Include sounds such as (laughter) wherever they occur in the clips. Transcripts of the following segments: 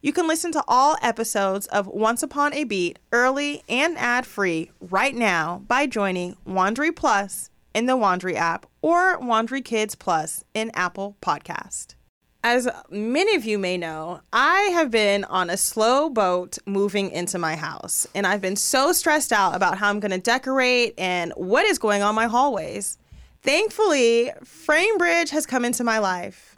You can listen to all episodes of Once Upon a Beat early and ad free right now by joining Wondery Plus in the Wondery app or Wondery Kids Plus in Apple Podcast. As many of you may know, I have been on a slow boat moving into my house, and I've been so stressed out about how I'm going to decorate and what is going on my hallways. Thankfully, FrameBridge has come into my life.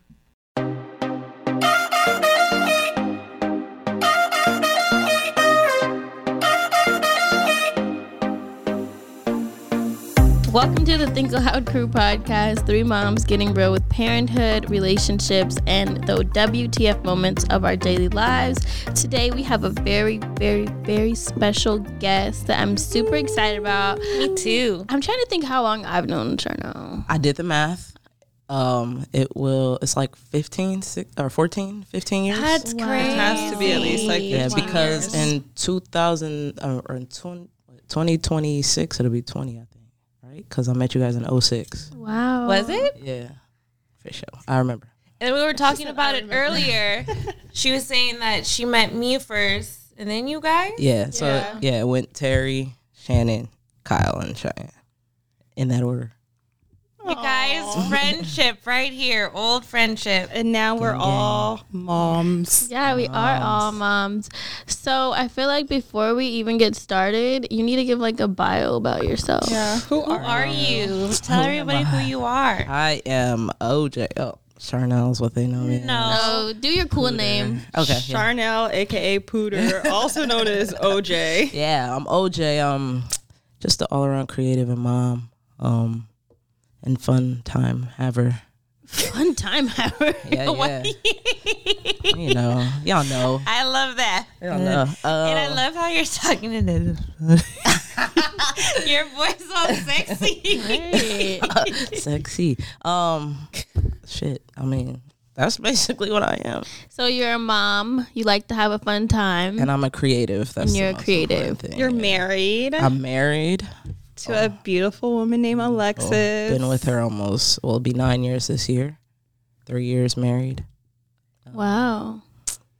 Welcome to the Think Loud Crew podcast. Three moms getting real with parenthood, relationships, and the WTF moments of our daily lives. Today we have a very, very, very special guest that I'm super excited about. Me too. I'm trying to think how long I've known Charnele. I did the math. Um, it will. It's like 15 six, or 14, 15 years. That's Wow. crazy. It has to be at least, like, yeah, because years. in 2000 uh, or in 20, 2026 it'll be 20, I think, right? Because I met you guys in 06. Wow. Was it? Yeah, for sure. I remember. And we were talking about it earlier. (laughs) she was saying that she met me first and then you guys. Yeah. So Yeah. yeah, it went Terry, Shanan, Kyle, and Cheyenne in that order. You guys, friendship right here, old friendship. And now we're all moms. Yeah, we are all moms. So I feel like before we even get started, you need to give like a bio about yourself. Yeah. Who Who are are you? Tell everybody who you are. I am OJ. Oh, Charnele's what they know me. as. No. Do your cool name. Okay. yeah. Charnele, aka Pooter, (laughs) also known as 0hjay. Yeah, I'm 0hjay. Um, just the all around creative and mom. Um, and fun time haver. Fun time ever. (laughs) Yeah, yeah. you know, y'all know. I love that. Y'all know. And I Uh, love how you're talking to this. (laughs) Your voice so sexy. (laughs) sexy. Um, shit. I mean, that's basically what I am. So you're a mom. You like to have a fun time. And I'm a creative. That's And you're the a creative. thing. You're married I'm married. To a oh. beautiful woman named oh, Alexis. Been with her almost. Well, it'll be nine years this year. Three years married. Um, wow.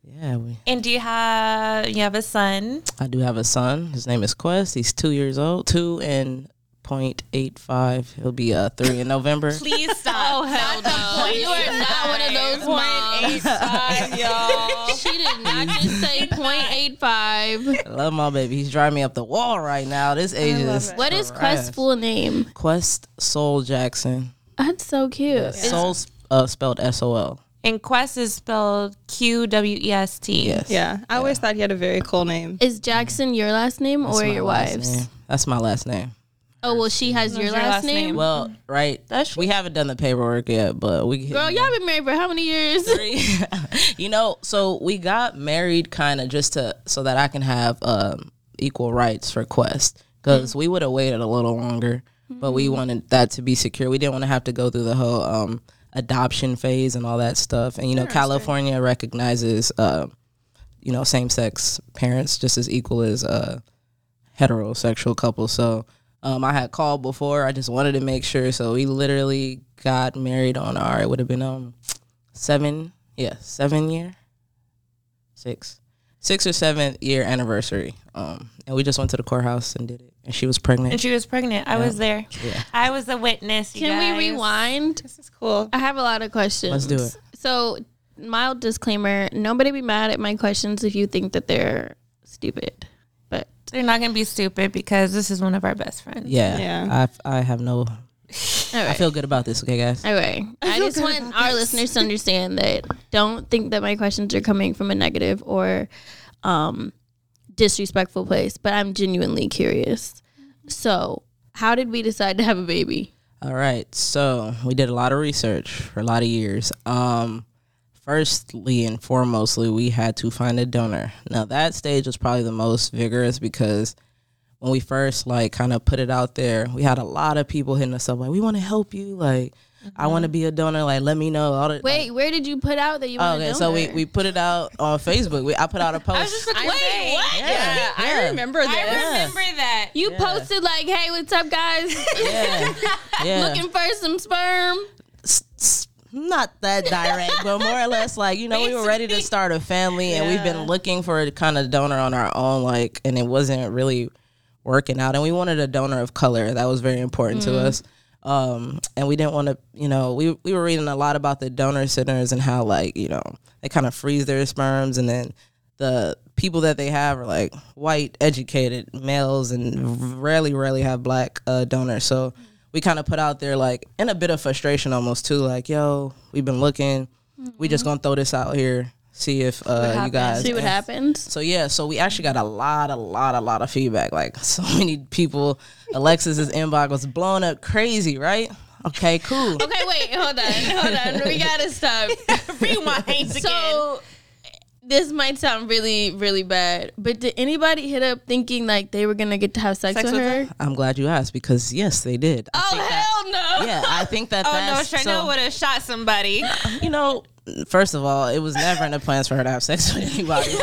Yeah, we. and do you have you have a son? I do have a son. His name is Qwest. He's two years old. Two and point eight five. He'll be uh three in November. (laughs) Please stop. Oh hell no! You are not mom. Eight five, y'all. (laughs) She did not just (laughs) say 0.85. I love my baby. He's driving me up the wall right now. This age is What is trash. Qwest's full name? Qwest Sol Jackson. That's so cute. Is- Sol uh, spelled S O L. And Qwest is spelled Q W E S T. Yes. Yeah, I always thought he had a very cool name. Is Jackson your last name That's or your wife's? name. That's my last name. Oh well, she has your, your last, last name. name? Well, right. That's we haven't done the paperwork yet, but we. Girl, y'all been married for how many years? (laughs) (laughs) you know, so we got married kind of just to so that I can have um, equal rights for Qwest because we would have waited a little longer, but we wanted that to be secure. We didn't want to have to go through the whole um, adoption phase and all that stuff. And you know, California recognizes uh, you know same sex parents just as equal as uh, heterosexual couples. So. Um, I had called before. I just wanted to make sure. So we literally got married on our. It would have been um seven, yeah, seven year, six, six or seventh year anniversary. Um, and we just went to the courthouse and did it. And she was pregnant. And she was pregnant. I was there. Yeah. I was a witness. you Can we rewind? This is cool. I have a lot of questions. Let's do it. So, mild disclaimer: nobody be mad at my questions if you think that they're stupid. But They're not gonna be stupid because this is one of our best friends. yeah, Yeah. I I have no. all I feel good about this. Okay, guys. Okay. I, just want our listeners to understand that don't think that my questions are coming from a negative or um, disrespectful place, but I'm genuinely curious. So, how did we decide to have a baby? All right. So we did a lot of research for a lot of years. Um, firstly and foremostly, we had to find a donor. Now that stage was probably the most vigorous because when we first like kind of put it out there, we had a lot of people hitting us up like, "We want to help you. Like, I want to mm-hmm. be a donor. Like, let me know." All the, Wait, where did you put out that you Oh, okay, a so we, we put it out on Facebook. We, I put out a post. (laughs) I was just like, I'm wait, saying- what? yeah, I remember that. I remember that. You posted like, "Hey, what's up, guys? yeah, (laughs) yeah. Looking for some sperm." s- s- not that direct, but more or less like you know we were ready to start a family, and we've been looking for a kind of donor on our own, like, and it wasn't really working out, and we wanted a donor of color. That was very important to us. Um, and we didn't want to, you know, we we were reading a lot about the donor centers and how like you know they kind of freeze their sperms, and then the people that they have are like white, educated males, and rarely, rarely have black uh, donors. So we kind of put out there like in a bit of frustration almost too, like, yo, we've been looking, we just gonna throw this out here, see if uh, you guys See what happens. so yeah, so we actually got a lot, a lot, a lot of feedback. Like (laughs) so many people, Alexis's inbox was blown up crazy, right? Okay, cool. (laughs) Okay, wait, hold on, hold on. We gotta stop. (laughs) Rewind again. So this might sound really, really bad, but did anybody hit up thinking like they were gonna get to have sex, Sex with, with her? her? I'm glad you asked because yes, they did. I Oh think that- hell no! yeah, I think that (laughs) Oh no, that's Charnele so- would have shot somebody. you know, first of all, it was never in the plans for her to have sex with anybody. (laughs)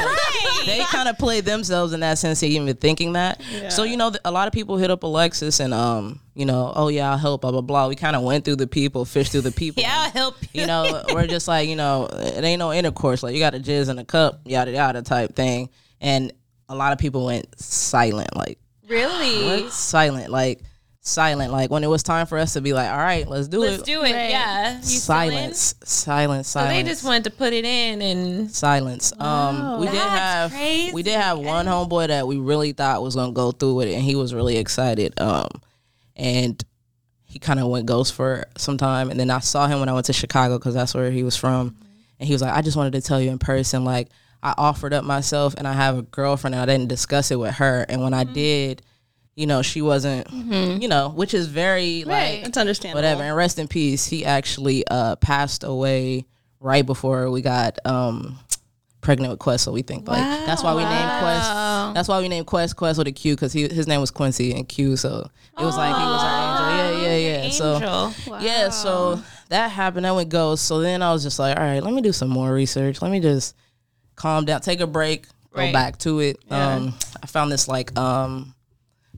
They kind of played themselves in that sense, even thinking that. So you know, a lot of people hit up Alexis and um, you know, oh yeah, I'll help, blah blah blah. We kind of went through the people, fished through the people. (laughs) Yeah, I'll help you. You know, we're just like, you know, it ain't no intercourse. Like you got a jizz in a cup, yada yada type thing. And a lot of people went silent, like Really? (sighs) what? Silent, like silent. Like when it was time for us to be like, all right, let's do it. Let's do it. Right. Yeah. You still in? silence, silence, So they just wanted to put it in and silence. Um, we did have crazy. we did have one homeboy that we really thought was gonna go through with it, and he was really excited. Um, and he kind of went ghost for some time, and then I saw him when I went to Chicago because that's where he was from, and he was like, "I just wanted to tell you in person, like I offered up myself, and I have a girlfriend, and I didn't discuss it with her, and when I did." You know, she wasn't, you know, which is very like It's understandable. whatever. And rest in peace. He actually uh passed away right before we got um pregnant with Qwest. So we think like that's why we named Qwest. That's why we named Qwest Qwest with a Q because he his name was Quincy and Q. So it was like he was our angel. Yeah, yeah, yeah. So angel. yeah, so that happened. I went ghost. So then I was just like, all right, let me do some more research. Let me just calm down, take a break, go back to it. Um, I found this like um,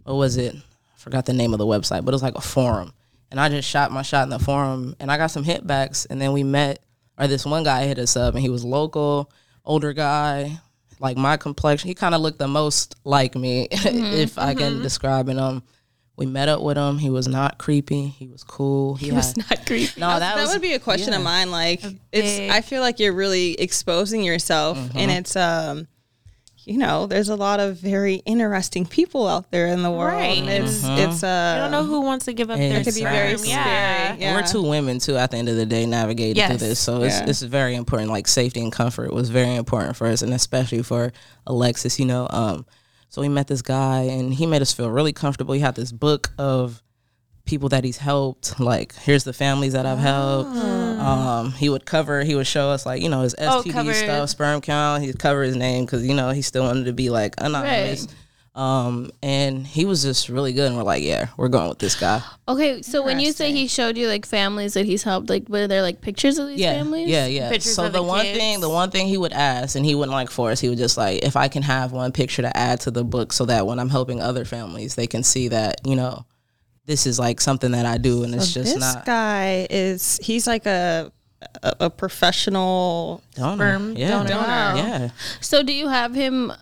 what was it? I forgot the name of the website, but it was like a forum. And I just shot my shot in the forum, and I got some hitbacks. And then we met, or this one guy hit us up, and he was local, older guy, like my complexion. He kind of looked the most like me, (laughs) if I can describe it. Um, We met up with him. He was not creepy. He was cool. He, It was not creepy. No, that, that that was- would be a question of mine. Like, big- it's. I feel like you're really exposing yourself, Mm-hmm. and it's um, you know, there's a lot of very interesting people out there in the world. Right. And it's Mm-hmm. it's uh, I don't know who wants to give up their it could be very scary. Yeah. Yeah. We're two women too. At the end of the day, navigating Yes. through this, so it's Yeah. it's very important. Like safety and comfort was very important for us, and especially for Alexis. You know, um, so we met this guy, and he made us feel really comfortable. He had this book of people that he's helped. Like, here's the families that I've helped. Um, he would cover. He would show us like you know his Oh, STD cover- stuff, sperm count. He'd cover his name because you know he still wanted to be like anonymous. Um, and he was just really good, and we're like, yeah, we're going with this guy. Okay, so when you say he showed you like families that he's helped, like were there like pictures of these yeah, families? Yeah, yeah. Pictures so of the, the one kids. thing, the one thing he would ask, and he wouldn't like force, he would just like, if I can have one picture to add to the book, so that when I'm helping other families, they can see that you know, this is like something that I do, and it's just this not This guy is he's like a a, a professional donor. sperm yeah. donor. Yeah, So do you have him?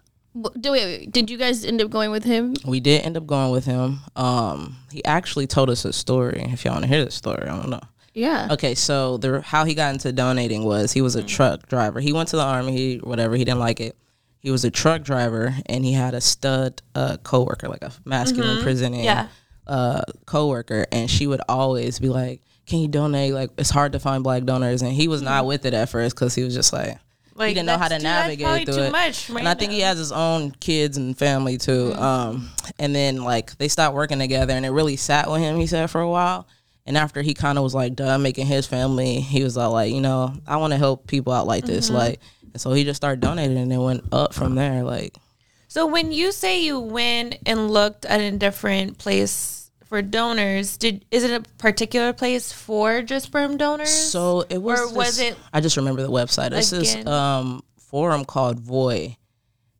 Do wait, wait, did you guys end up going with him? we did end up going with him. Um, he actually told us a story. If y'all want to hear the story, I don't know. Yeah. Okay, so the how he got into donating was he was a truck driver. He went to the army, he whatever, he didn't like it. He was a truck driver and he had a stud uh coworker, like a masculine presenting Yeah. Uh coworker, and she would always be like, Can you donate? Like it's hard to find black donors and he was not with it at first because he was just like Like, he didn't know how to navigate through too it. much, and I think he has his own kids and family too. Mm-hmm. Um, and then like they stopped working together, and it really sat with him. He said for a while. And after he kind of was like done making his family, he was all like, you know, I want to help people out like this, Mm-hmm. like. And so he just started donating, and it went up from there. Like, So when you say you went and looked at a different place for donors, did is it a particular place for just sperm donors? so it was. Or was this- it- I just remember the website. This Again? is um forum called Voy,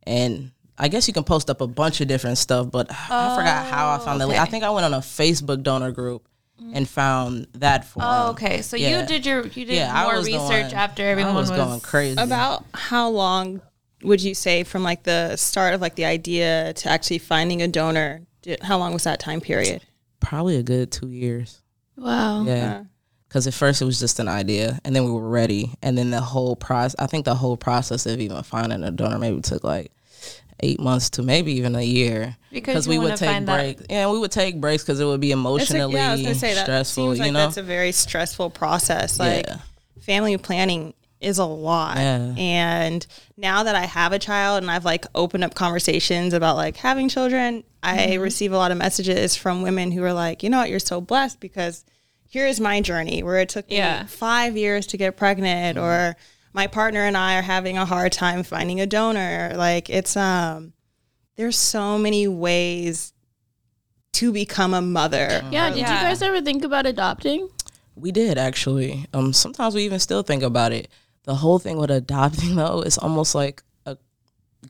and I guess you can post up a bunch of different stuff, but I forgot how I found the link. I Oh, think I went on a Facebook donor group and found that forum. Oh, okay. So Yeah. you did your you did Yeah, more research going- after everyone I was, was, going crazy. About how long would you say from like the start of like the idea to actually finding a donor? Did, how long was that time period? Probably a good two years. Wow. Yeah. Because at first it was just an idea, and then we were ready, and then the whole process. I think the whole process of even finding a donor maybe took like eight months to maybe even a year. Because we would take find that- breaks. Yeah, we would take breaks because it would be It's like- emotionally yeah, I was gonna say that stressful. seems like you know, that's a very stressful process. Like Yeah. family planning is a lot. Yeah. And now that I have a child and I've like opened up conversations about like having children, I Mm-hmm. receive a lot of messages from women who are like, you know what, you're so blessed because here's my journey where it took me Yeah. five years to get pregnant Mm-hmm. or my partner and I are having a hard time finding a donor. Like it's um there's so many ways to become a mother. Yeah. Did you guys ever think about adopting? we did actually. Um, sometimes we even still think about it. The whole thing with adopting (laughs) though is almost like a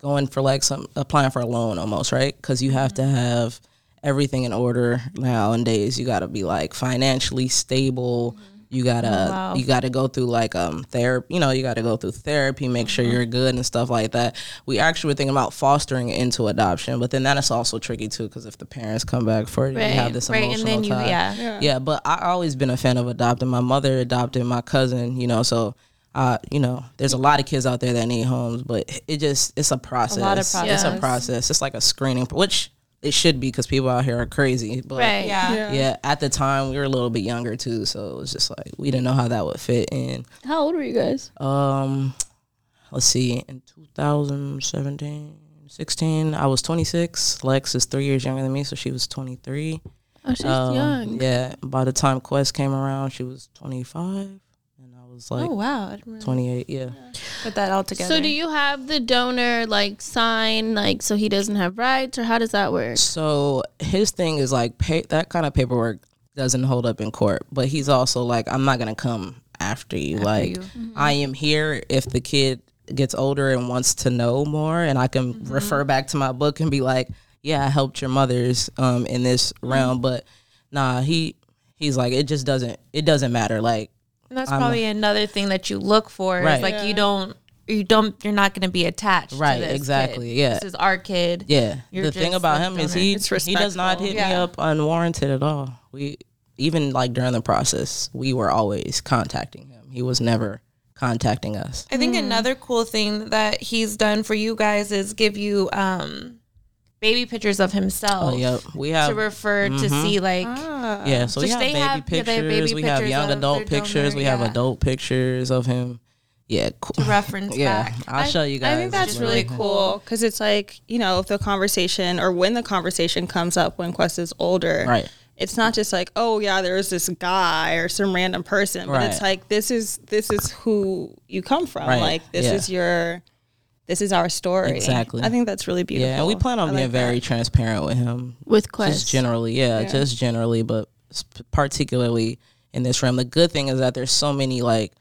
going for like some applying for a loan almost, right? Because you have to mm-hmm. have everything in order nowadays. You got to be like financially stable. Mm-hmm. You gotta oh, wow. you gotta go through like um therapy. You know, you gotta go through therapy, make sure mm-hmm. you're good and stuff like that. We actually were thinking about fostering into adoption, but then that is also tricky too because if the parents come back for it, you have this right, and emotional then you tie. yeah. Yeah, but I always been a fan of adopting. My mother adopted my cousin, you know, so uh, you know, there's a lot of kids out there that need homes, but it just it's a process. lot of It's a process. process. It's like a screening, which it should be because people out here are crazy. But Right. Yeah. yeah. at the time we were a little bit younger too, so it was just like we didn't know how that would fit in. How old were you guys? Um, let's see, in 2017, 16, I was 26. Lex is three years younger than me, so she was 23. Oh, she's Um, young. Yeah. By the time Qwest came around, she was 25, and I was oh, like Oh wow. I didn't really 28. Yeah. put that all together. So do you have the donor like sign like so he doesn't have rights or how does that work? So his thing is like pay, that kind of paperwork doesn't hold up in court, but he's also like, I'm not gonna come after you. like, you. Mm-hmm. I am here if the kid gets older and wants to know more, and I can mm-hmm. refer back to my book and be like, yeah, I helped your mothers um in this mm-hmm. realm, but nah, he he's like, it just doesn't it doesn't matter. Like, And that's I'm- probably another thing that you look for. Right. Is like you don't you don't you're not going to be attached. Right, To this exactly, kid. yeah. This is our kid. Yeah. You're the thing about him is donor. he he does not respectful. hit me up unwarranted at all. We even like during the process, we were always contacting him. He was never contacting us. I think another cool thing that he's done for you guys is give you um baby pictures of himself Oh, yep. We have to refer to Mhm. see like yeah, so we have they baby have- yeah, pictures. they have baby we have young adult pictures. donor, we have yeah. adult pictures of him. Yeah, cool. to reference (laughs) yeah, back. I'll show you guys. I think that's really cool because it's like you know if the conversation or when the conversation comes up when Qwest is older, Right. It's not just like oh yeah, there's this guy or some random person, but it's like this is this is who you come from. Right, Like this yeah. is your this is our story. Exactly. I think that's really beautiful. Yeah, and we plan on I being like that. very transparent with him. With Qwest. Just generally, yeah, just generally, but particularly in this realm. The good thing is that there's so many like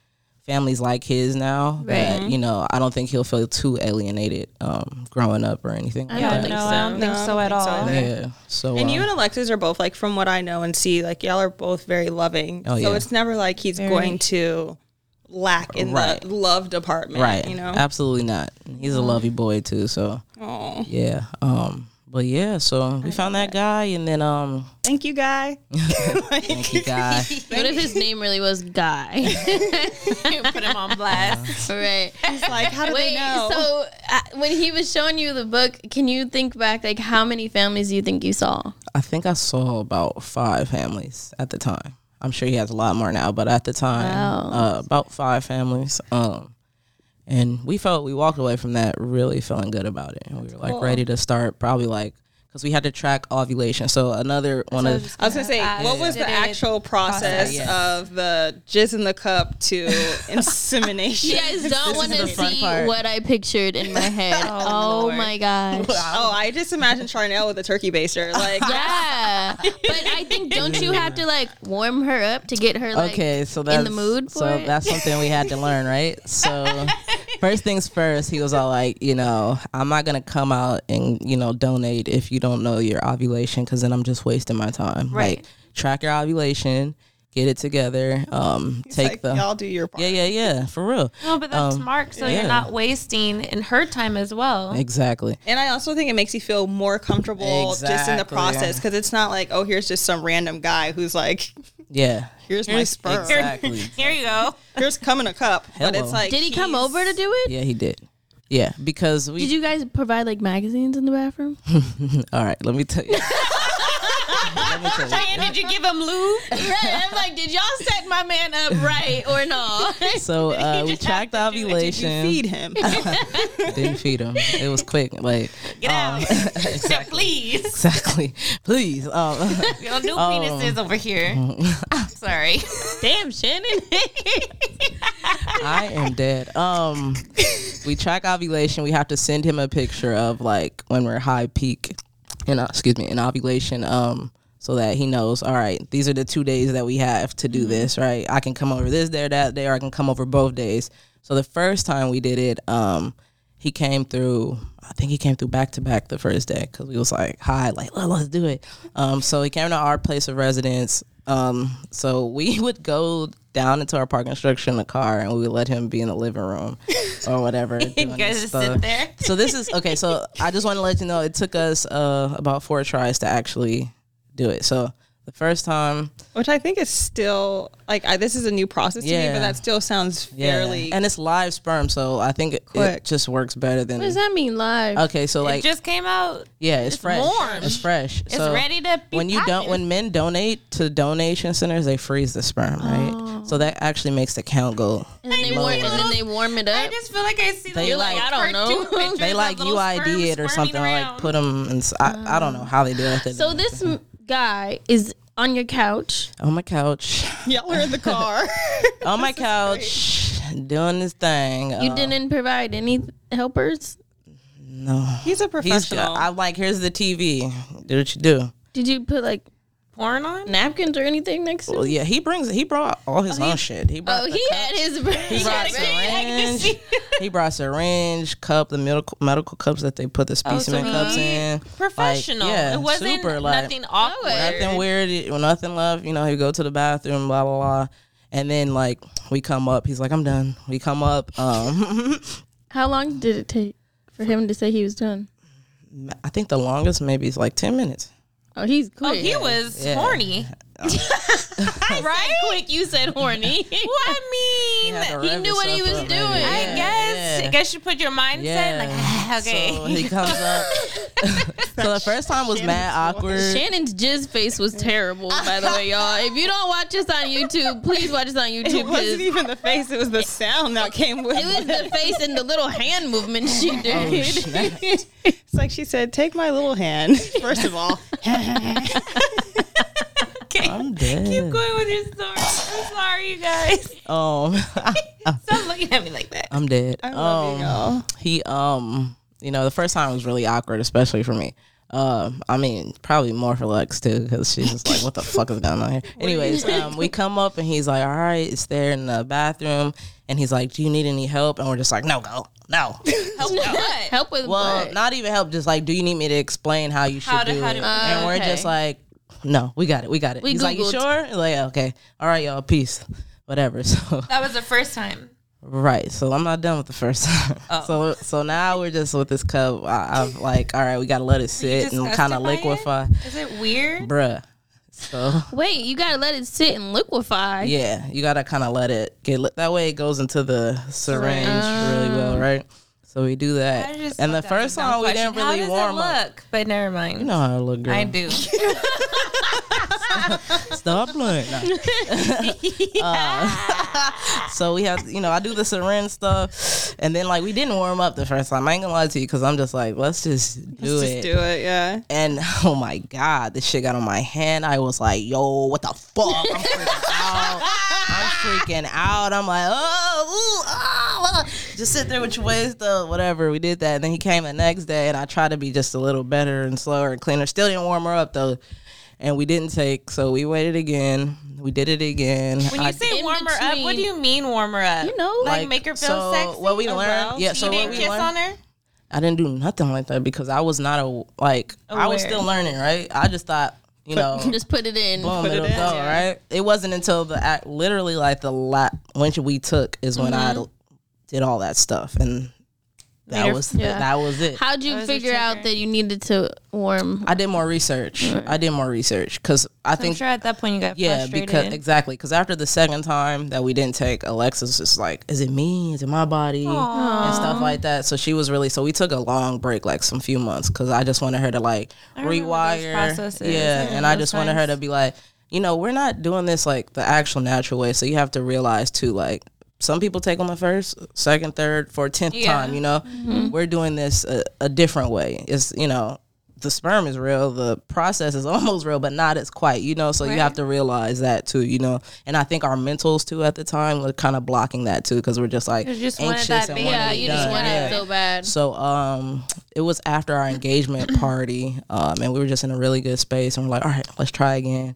families like his now that you know I don't think he'll feel too alienated um, growing up or anything. Like don't that. think so. I don't think No, I so don't at think so all. either. Yeah. So And um, you and Alexis are both like from what I know and see, like y'all are both very loving. Oh, yeah. so it's never like he's going to lack in Right. the love department. right, You know. absolutely not. He's a lovey boy too. So Oh, yeah. Um. But yeah. So we found that guy, and then um. thank you, guy. (laughs) (laughs) Thank you, guy. (laughs) What if his name really was Guy? Put him on blast. right. He's like, how do Wait, they know? so uh, when he was showing you the book, can you think back like how many families do you think you saw? I think I saw about five families at the time. I'm sure he has a lot more now, but at the time, Wow. uh, about five families. Um, and we felt we walked away from that really feeling good about it, and we were like ready to start. Probably like because we had to track ovulation. So another one of I was gonna say, what was the actual process Yeah. of the jizz in the cup to (laughs) insemination? You guys don't want to see part. what I pictured in my head. (laughs) Oh, oh Lord. my gosh. Oh, I just imagine Charnele with a turkey baster. (laughs) Like, Yeah, but I think don't you have to like warm her up to get her like okay, so that's in the mood for so it? that's something we had to learn, right? So first things first, he was all like, you know, I'm not gonna come out and you know donate if you don't know your ovulation, because then I'm just wasting my time. Right. Like, track your ovulation, get it together, um, take like, the y'all do your part. yeah, yeah, yeah, for real. No, but that's Um, smart. So yeah. you're not wasting in her time as well. Exactly. And I also think it makes you feel more comfortable just in the process because it's not like, oh, here's just some random guy who's like, Yeah. here's my sperm. (laughs) Exactly. Here you go. Here's come in a cup. But it's like, Did he come he's- over to do it? yeah, he did. Yeah, because we. Did you guys provide like magazines in the bathroom? (laughs) all right, let me tell you. (laughs) let me tell you. And did you give him lube? right. (laughs) I'm like, did y'all set my man up right or no? (laughs) So uh, we tracked Did you ovulation. feed him? (laughs) Didn't feed him. It was quick. Like Get um, out. exactly. Please. Exactly. Please. Um, You know, new Oh. penises over here. Sorry. Damn, Shanan. I am dead. Um, we track ovulation. We have to send him a picture of like when we're high peak, and uh, excuse me, in ovulation. Um, so that he knows. All right, these are the two days that we have to do this. Right, I can come over this day or that day, or I can come over both days. So the first time we did it, um, he came through. I think he came through back to back the first day because we was like, "Hi, like let, let's do it." Um, so he came to our place of residence. Um, so we (laughs) would go down into our parking structure in the car, and we would let him be in the living room or whatever. (laughs) You guys just sit there. So this is okay. So I just want to let you know it took us uh, about four tries to actually do it. So the first time, Which I think is still like I, this is a new process to me, but that still sounds yeah, fairly. and it's live sperm, so I think it, it just works better than. What does that mean live? Okay, so it like just came out. yeah, it's, fresh. warm. It's fresh. It's so ready to be when you don't when men donate to donation centers, they freeze the sperm, right? So that actually makes the count go. and then they warm and then they warm it up. I just feel like I see They those like- I don't know. (laughs) They like little UID sperm it or something, or squirming like put them. In, I don't know how they do it. So this m- guy is on your couch. on my couch, (laughs) Y'all are in the car. (laughs) on my couch, doing this thing. You uh, didn't provide any helpers. No, He's a he's. professional. I'm like, here's the TV. Do what you do. Did you put like porn on. napkins or anything next to? Well, yeah, he brings. He brought all his own shit. He brought. Oh, the he cups. had his. He (laughs) brought (laughs) syringe. he brought syringe, cup, the medical medical cups that they put the specimen so cups he- in. Professional. Like, yeah, it wasn't super, like, nothing awkward. Nothing weird. it- Nothing love. You know, he go to the bathroom, blah blah blah, and then like we come up. He's like, I'm done. We come up. Um, (laughs) How long did it take for him to say he was done? I think the longest maybe is like ten minutes. Oh, he's cool. Oh, he was Yeah. horny. (laughs) (laughs) right? Quick, you said horny. Well, I mean, had to He knew what he was doing. maybe. I Yeah, guess. yeah. I guess you put your mindset like, ah, (laughs) okay. So he comes up. (laughs) so the first time was mad awkward. Shanan's jizz face was terrible, by the way, y'all. If you don't watch us on YouTube, please watch us on YouTube. It 'cause wasn't even the face; it was the sound that came with It was the face and the little hand movement she (laughs) Oh, did. snap. It's like she said, "Take my little hand." First of all, okay. I'm (laughs) dead. Keep going with your story. I'm sorry, you guys. Um, (laughs) (laughs) Stop looking at me like that. I'm dead. I love um, you, y'all. He, um, you know, the first time was really awkward, especially for me. Um, I mean, probably more for Lex too, because she's just like, "What the fuck is going on here?" Anyways, um, we come up and he's like, "All right, it's there in the bathroom," and he's like, "Do you need any help?" And we're just like, "No, go, no." Help with what? Help with Well, what? not even help. Just like, do you need me to explain how you should How to- do how it? to- and we're okay. just like, no, we got it, we got it. We He's like, you Googled. sure? Like, okay, all right, y'all, peace, whatever. (laughs) So That was the first time. right, so I'm not done with the first time. (laughs) Oh. So so now we're just with this cup. I, I'm like, all right, we got to let it sit and kind of liquefy, Is it weird? bruh. So Wait, you gotta let it sit and liquefy. yeah, you gotta kind of let it get. That way, it goes into the syringe really well, um, right? So we do that. And the thought that was first a dumb time we didn't really How does warm it up. look? But never mind. You know how it look, girl. I do. (laughs) Stop playing. No. (laughs) Uh, so we have, you know, I do the syringe stuff, and then like we didn't warm up the first time. I ain't gonna lie to you because I'm just like, let's just do Let's it. just do it. Yeah. And oh my god, this shit got on my hand. I was like, yo, what the fuck? (laughs) I'm freaking out. I'm freaking out. I'm like, oh, ooh, ah, just sit there with your waist up, whatever. We did that. And then he came the next day, and I tried to be just a little better and slower and cleaner. Still didn't warm her up though. And we didn't take, so we waited again. We did it again. When you I- say In warm her up, what do you mean warm her up? You know, like, make her feel so sexy. What we learned, aroused? yeah. you So what didn't we kiss learned, on her. I didn't do nothing like that because I was not a like I was still learning, right? I just thought, you know, (laughs) just put it in. boom, Put it it'll in, go, yeah. right? It wasn't until the act, literally like the la- when we took is when mm-hmm. I did all that stuff, and that Made her- was Yeah. that was it. How'd you That was a figure out that you needed to warm? I did more research. I did more research because I I'm think sure at that point you got yeah, frustrated. because exactly because after the second time that we didn't take, Alexis is like, "Is it me? Is it my body?" and stuff like that. So she was really so we took a long break, like some few months, because I just wanted her to like remember those rewire, processes. yeah, I and I just those wanted her to be like, you know, we're not doing this like the actual natural way. So you have to realize too, like. Some people take on the first, second, third, fourth, tenth Yeah. time. You know, Mm-hmm. we're doing this a, a different way. It's you know, the sperm is real, the process is (laughs) almost real, but not as quite, you know. So you have to realize that too, you know. And I think our mentals too at the time were kind of blocking that too, because we're just like just anxious that and yeah, you just done. wanted Yeah. it so bad. So um, it was after our engagement party, um, and we were just in a really good space, and we're like, all right, let's try again.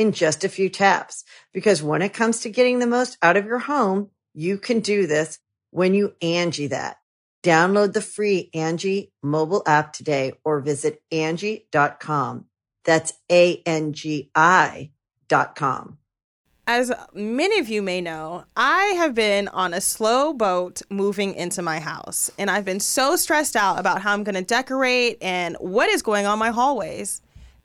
in just a few taps. Because when it comes to getting the most out of your home, you can do this when you Angi that. Download the free Angi mobile app today or visit Angi.com. That's A-N-G-I dot com. As many of you may know, I have been on a slow boat moving into my house, and I've been so stressed out about how I'm going to decorate and what is going on my hallways.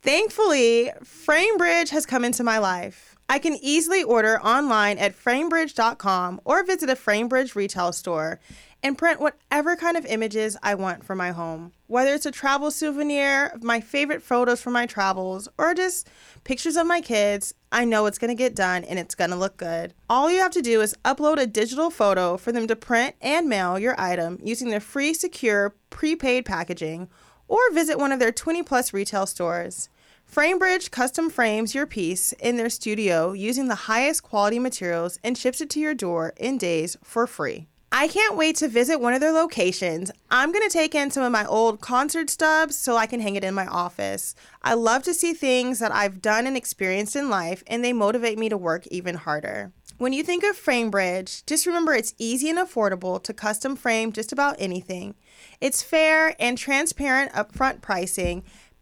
Thankfully, FrameBridge has come into my life. I can easily order online at framebridge.com or visit a FrameBridge retail store and print whatever kind of images I want for my home. Whether it's a travel souvenir my favorite photos from my travels or just pictures of my kids, I know it's going to get done and it's going to look good. All you have to do is upload a digital photo for them to print and mail your item using their free, secure, prepaid packaging or visit one of their 20 plus retail stores. FrameBridge custom frames your piece in their studio using the highest quality materials and ships it to your door in days for free. I can't wait to visit one of their locations. I'm going to take in some of my old concert stubs so I can hang it in my office. I love to see things that I've done and experienced in life, and they motivate me to work even harder. When you think of FrameBridge, just remember it's easy and affordable to custom frame just about anything. It's fair and transparent upfront pricing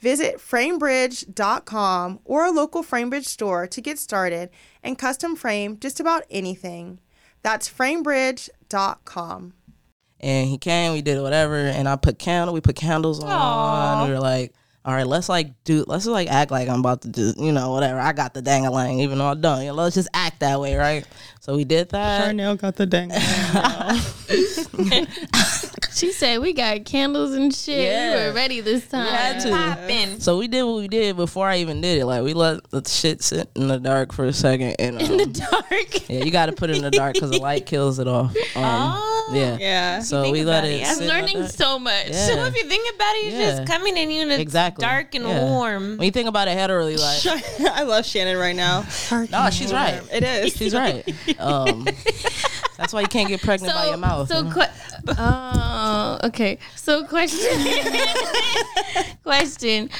Visit framebridge.com or a local FrameBridge store to get started and custom frame just about anything. That's framebridge.com. and he came. We did whatever, and I put candle. We put candles on. We were like, all right, let's like do, let's like act like I'm about to do, you know, whatever. I got the dangalang, even though I don't. You know, let's just act that way, right? So we did that. Charnele got the dang. (laughs) (laughs) She said we got candles and shit. Yeah. We were ready this time. had to. Popping. So we did what we did before I even did it. Like we let the shit sit in the dark for a second, and In the um, dark. yeah, you got to put it in the dark because the light (laughs) kills it off. Um, yeah, Yeah. So we let it. it, I'm sit in the learning dark. so much. Yeah. So if you think about it, it's Yeah. just coming in you and it's Exactly. dark and Yeah. warm. When you think about it heterally, like (laughs) I love Shanan right now. (laughs) no, she's right. It is. She's right. Um, that's why you can't get pregnant by your mouth. So, que- oh, okay. So, question, (laughs) question.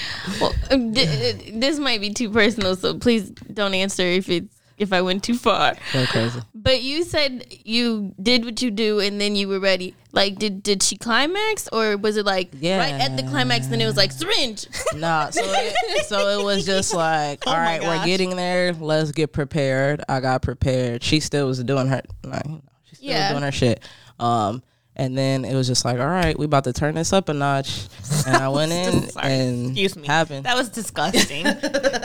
Well, um, d- this might be too personal, so please don't answer if it's if I went too far. Go. But you said you did what you do, and then you were ready. Like, did did she climax, or was it like right at the climax? Then it was like syringe. (laughs) Nah, so it, so it was just (laughs) like, all right, we're getting there. Let's get prepared. I got prepared. She still was doing her, like, she still Yeah. was doing her shit. Um, and then it was just like, all right, we about to turn this up a notch. And I went (laughs) in Sorry. and Excuse me. happened. That was disgusting. (laughs)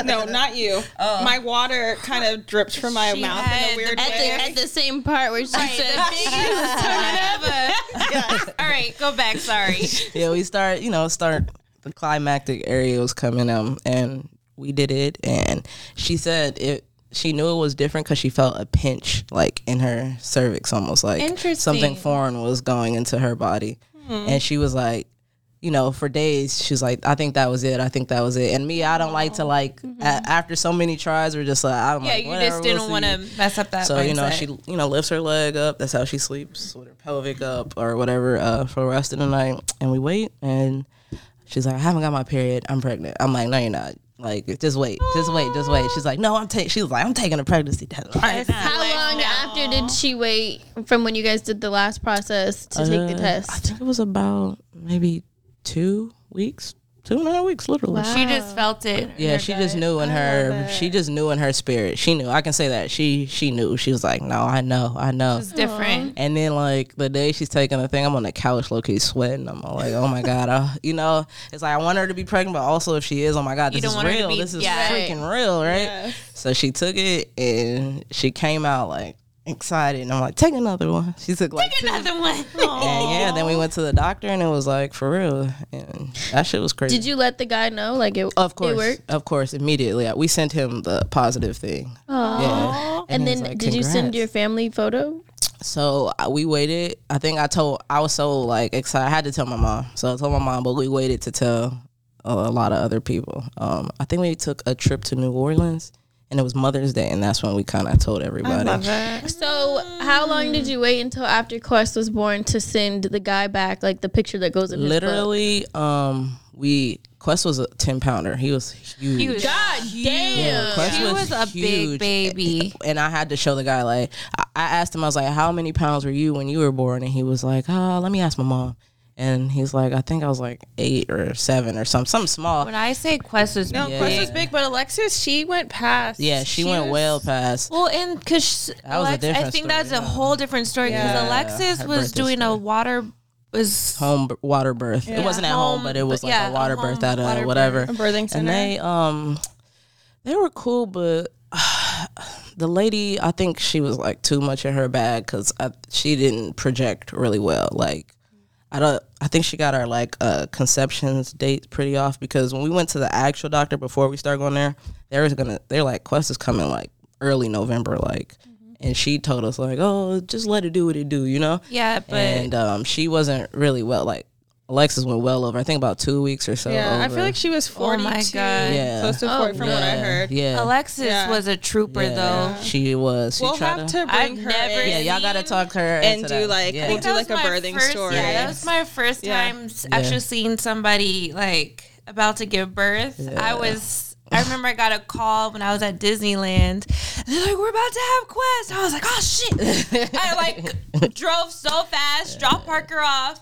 No, not you. My water kind of dripped from my She mouth in a weird the at the way. at the same part where she said, (laughs) All right, go back. Sorry. yeah, we start, you know, start the climactic area was coming um and we did it and she said it she knew it was different because she felt a pinch like in her cervix almost like something foreign was going into her body and she was like you know for days she's like i think that was it i think that was it and me i don't like to like a- after so many tries we're just like i'm Yeah, like you just didn't we'll want to mess up that. So you know, she you know lifts her leg up. That's how she sleeps with her pelvic up or whatever uh, for the rest of the night. And we wait, and she's like, "I haven't got my period. I'm pregnant." I'm like, "No, you're not. Like, just wait, just wait, just wait." She's like, "No, I'm taking." She was like, "I'm taking a pregnancy test right. How Like, long no. after did she wait from when you guys did the last process to take the uh, test? I think it was about maybe two weeks, two and a half weeks, literally. Wow. She just felt it. Yeah, her she just knew in her. She just knew in her spirit. She knew. I can say that. She she knew. She was like, "No, I know, I know." It's different. And then like the day she's taking the thing, I'm on the couch, low key sweating. I'm like, oh my god, uh, (laughs) you know, it's like I want her to be pregnant, but also if she is, oh my god, this is want her to real. be- this is yeah. freaking real, right? So she took it and she came out like excited, and I'm like, take another one. She took like two. Another one. (laughs) And yeah, then we went to the doctor, and it was like for real, and that shit was crazy. Did you let the guy know? Like it, Of it course, worked. of course, immediately we sent him the positive thing. Yeah, And, he then like, did you send your family photo? So uh, we waited. I think I told I was so like excited. I had to tell my mom. So I told my mom, but we waited to tell a, a lot of other people. Um, I think we took a trip to New Orleans, and it was Mother's Day, and that's when we kind of told everybody. So how long did you wait until after Qwest was born to send the guy back, like the picture that goes in his book? Literally, um, we Qwest was a ten pounder. He was huge. He was God damn. Yeah, Qwest She was a big baby. And I had to show the guy like I, I asked him, I was like, How many pounds were you when you were born? And he was like, Oh, let me ask my mom. And he's like, I think I was like eight or seven or something, something small. When I say Qwest was No, big, Qwest was big, but Alexis, she went past. yeah, she, went was- well past. Well, and because That was a I different think story, that's a whole different story. Because Yeah. Alexis Her was birthday doing a water was home b- water birth. It wasn't at home, Home, but it was like yeah, a water a birth at a water whatever. A birthing center. And they um they were cool, but (sighs) the lady, I think she was like too much in her bag because she didn't project really well. Like I don't. I think she got our like uh conceptions date pretty off because when we went to the actual doctor before we started going there, they was gonna. They're like Qwest is coming like early November, like. And she told us like, "Oh, just let it do what it do," you know. yeah, but and um, she wasn't really well. Like Alexis went well over. I think about two weeks or so. yeah, I feel like she was Oh my God. Yeah. Close to Oh, 40 from what I heard. Yeah, Alexis Yeah. was a trooper Yeah. though. She was. She We'll tried have to. to bring I've her never in. yeah, y'all got to talk her And do, like, yeah. we'll do, like, was a birthing first, story. Yeah, that was my first Yeah. time s- actually seeing somebody like about to give birth. I was. I remember I got a call when I was at Disneyland. They're like, "We're about to have Qwest." I was like, "Oh shit!" I like drove so fast, dropped Parker off,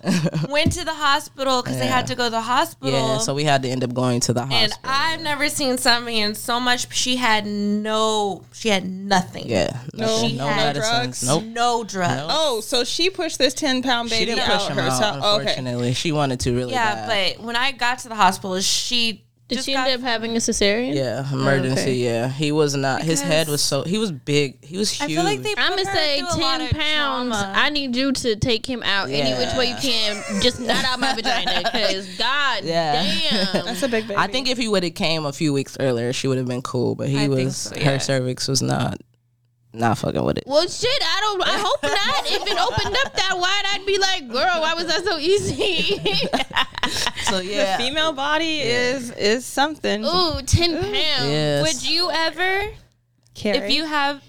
went to the hospital because they had to go to the hospital. yeah, so we had to end up going to the hospital. and. I've never seen somebody in so much. She had no. She had nothing. yeah, No- nothing, no, no medicines. drugs? Nope. No drugs. Oh, so she pushed this 10 pound She baby didn't out push him out, herself. okay. She wanted to really Yeah, bad. but when I got to the hospital, she Did just she end up having a cesarean? Yeah, oh, emergency. okay. Yeah, he was not. his head was so. He was big. He was huge. I feel like they I'm gonna her say through a lot ten pounds. trauma. I need you to take him out any which way you can, just not out my vagina, because (laughs) God Yeah. damn. That's a big baby. I think if he would have came a few weeks earlier, she would have been cool. But he I was. so, Her cervix was not. Not fucking with it. Well, shit, I don't. I hope not. If it opened up that wide, I'd be like, girl, why was that so easy? (laughs) So yeah. female body is is something. Ooh, 10 pounds. Yes. Would you ever, Carrie. if you have,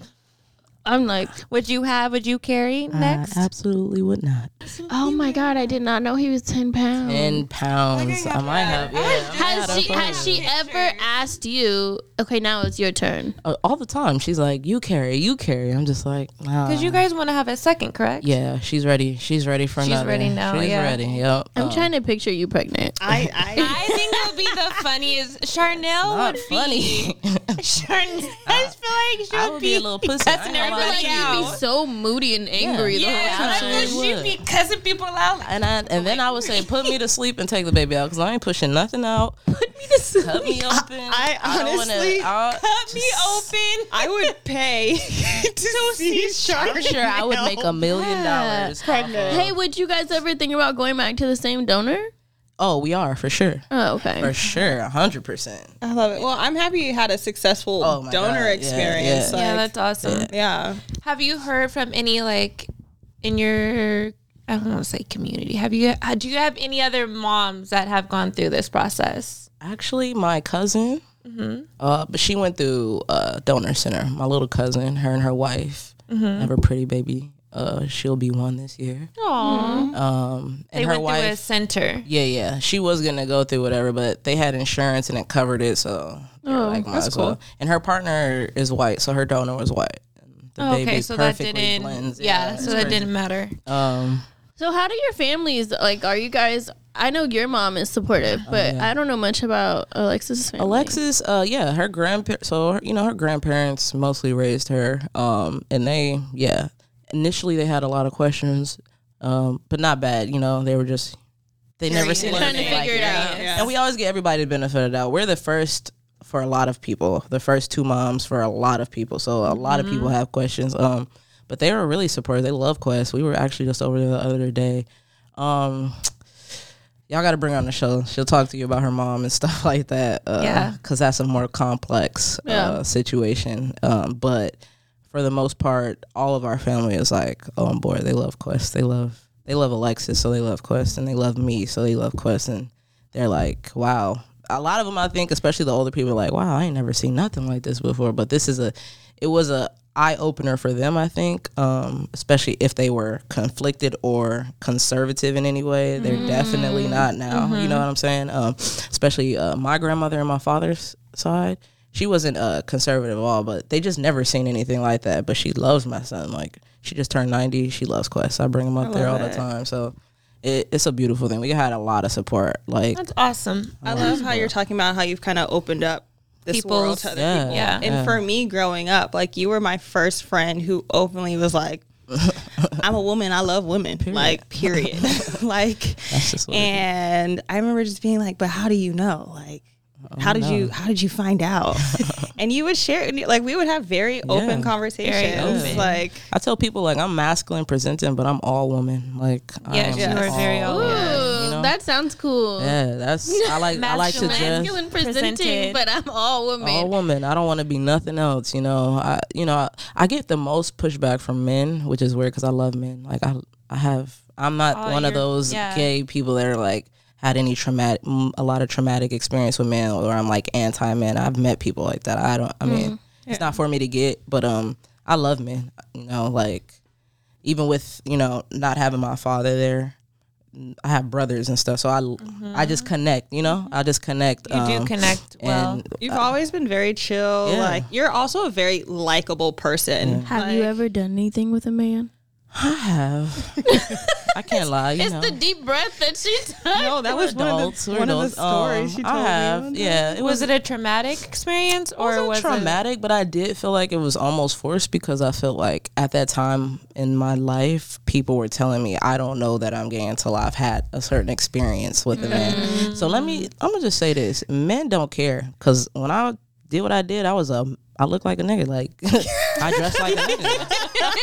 I'm like, would you have, would you carry next? I absolutely would not. oh my God, I did not know he was 10 pounds. Ten pounds. I might have. Yeah, Has she has she ever asked you? Okay, now it's your turn. Uh, all the time? She's like, "You carry, you carry." I'm just like, nah. Because you guys want to have a second, correct? Yeah, she's ready. She's ready for She's another. ready now, She's yeah. ready. Yep. I'm Um, trying to picture you pregnant. I, I, (laughs) I think it would be the (laughs) funniest. Charnele Not would funny. be. (laughs) Charnele, I just feel like she I would would be a little pussy. I ain't I gonna lie like to you'd be so moody and angry Yeah. the Yeah, whole I time. feel absolutely like she'd be cussing people out. And I and then I would say, put me to sleep and take the baby out because I ain't pushing nothing out. (laughs) Put me to sleep. Cut me open. I don't wanna- honestly- Cut me open. I would pay (laughs) to see Charlie. I'm sure I would make a million dollars. off Hey, would you guys ever think about going back to the same donor? Oh, we are for sure. Oh, okay. For sure, hundred percent. I love it. Well, I'm happy you had a successful Oh donor God, experience. yeah. Like, yeah, that's awesome. yeah. Have you heard from any like in your I don't want to say community? Have you uh, do you have any other moms that have gone through this process? Actually, my cousin, Mm-hmm. uh, but she went through uh, donor center. My little cousin, her and her wife Mm-hmm. have a pretty baby. Uh, she'll be one this year. Aww. Um, and They her went wife, through a center. Yeah, yeah. She was gonna go through whatever, but they had insurance and it covered it, so they were like, that's as well. cool. And her partner is white, so her donor was white. The Oh, okay, so that didn't. blends. Yeah, it's so that crazy. didn't matter. Um, So how do your families like? Are you guys? I know your mom is supportive, but I don't know much about Alexis's family. Alexis, uh, yeah, her grandparents. So her, you know, her grandparents mostly raised her, um, and they, yeah, initially they had a lot of questions, um, but not bad. You know, they were just they never seen Trying to figure it out. Yeah. And we always get everybody the benefit of the doubt. We're the first for a lot of people, the first two moms for a lot of people. So a lot of people have questions. Um, but they were really supportive. They love Qwest. We were actually just over there the other day. Um, y'all got to bring her on the show. She'll talk to you about her mom and (laughs) stuff like that. Uh, Yeah. because that's a more complex Yeah. uh, situation. Um, but for the most part, all of our family is like, oh, board. They love Qwest. They love they love Alexis, so they love Qwest, and they love me, so they love Qwest, and they're like, wow. A lot of them, I think, especially the older people, are like, wow, I ain't never seen nothing like this before. But this is a, it was a eye opener for them, I think, um, especially if they were conflicted or conservative in any way. They're definitely not now. You know what I'm saying? Um, especially uh, my grandmother and my father's side. She wasn't uh, conservative at all, but they just never seen anything like that. But she loves my son. Like she just turned 90. She loves Qwest. I bring him up there all love the time. So it, it's a beautiful thing. We had a lot of support. Like That's awesome. I love how you're talking about how you've kind of opened up this People's- world to other Yeah, people. yeah. And yeah. for me growing up, like you were my first friend who openly was like, (laughs) I'm a woman, I love women. Like, period. (laughs) (laughs) like that's just what and I remember just being like, but how do you know? Like how did you how did you find out? (laughs) and you would share like we would have very open Yeah. conversations. open. Like I tell people like I'm masculine presenting, but I'm all woman. Like Yes, I'm you are very all open. woman, Ooh, you know? that sounds cool. yeah, that's I like I like to Masculine. just Masculine presenting, Presented. but I'm all woman. all woman. I don't want to be nothing else. You know, I you know I, I get the most pushback from men, which is weird because I love men. Like I I have I'm not Oh, one of those yeah. gay people that are like had any traumatic a lot of traumatic experience with men or I'm like anti men. I've met people like that. I don't. I mean, it's not for me to get, but um, I love men. You know, like even with you know not having my father there. I have brothers and stuff, so I I just connect. You know, I just connect. You do um, connect well. and you've always been very chill. Yeah. Like you're also a very likable person. Have you ever done anything with a man? I have. I can't lie. You It's know. the deep breath that she took. No, that was one of adults, the one of the stories Um, she told I have. me. yeah, it was was. it a traumatic experience or wasn't was traumatic, but I did feel like it was almost forced because I felt like at that time in my life, people were telling me I don't know that I'm gay until I've had a certain experience with a man. So let me, I'm gonna just say this: men don't care because when I did what I did, I was a, I looked like a nigga. Like (laughs) I dress like a nigga.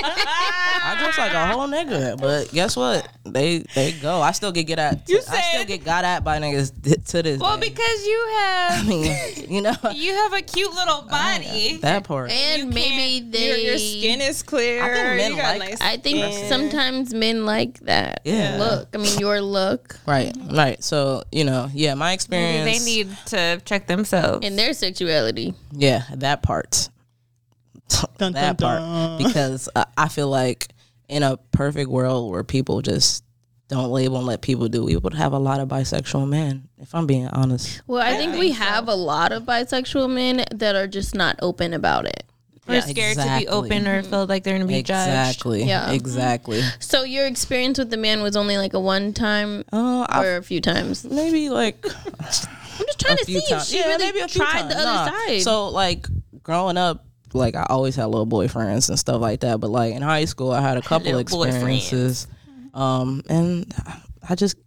I dressed like a whole nigga. But guess what? They they go. I still get get at. You I still get got at by niggas to this. Well, day. because you (laughs) have, I mean, you know you have a cute little body. that part. And maybe they. Your, your skin is clear. I think men like- nice I think skin. sometimes men like that. Yeah. Look, I mean, your look Right, right. So you know, yeah, my Maybe experience. they need to check themselves. in their sexuality. yeah, that part. (laughs) Dun, that dun, part because I, I feel like in a perfect world where people just don't label and let people do, we would have a lot of bisexual men. If I'm being honest. Well, I think we have a lot of bisexual men that are just not open about it. or scared to be open or feel like they're going to be judged. Exactly. Yeah. Exactly. So your experience with the man was only like a one time Uh, I, or a few times. maybe like (laughs) I'm just trying to few see if times. she yeah, really maybe tried times. the other Nah. side. So like growing up, like I always had little boyfriends and stuff like that. But like in high school, I had a (laughs) couple Little experiences, um, and I just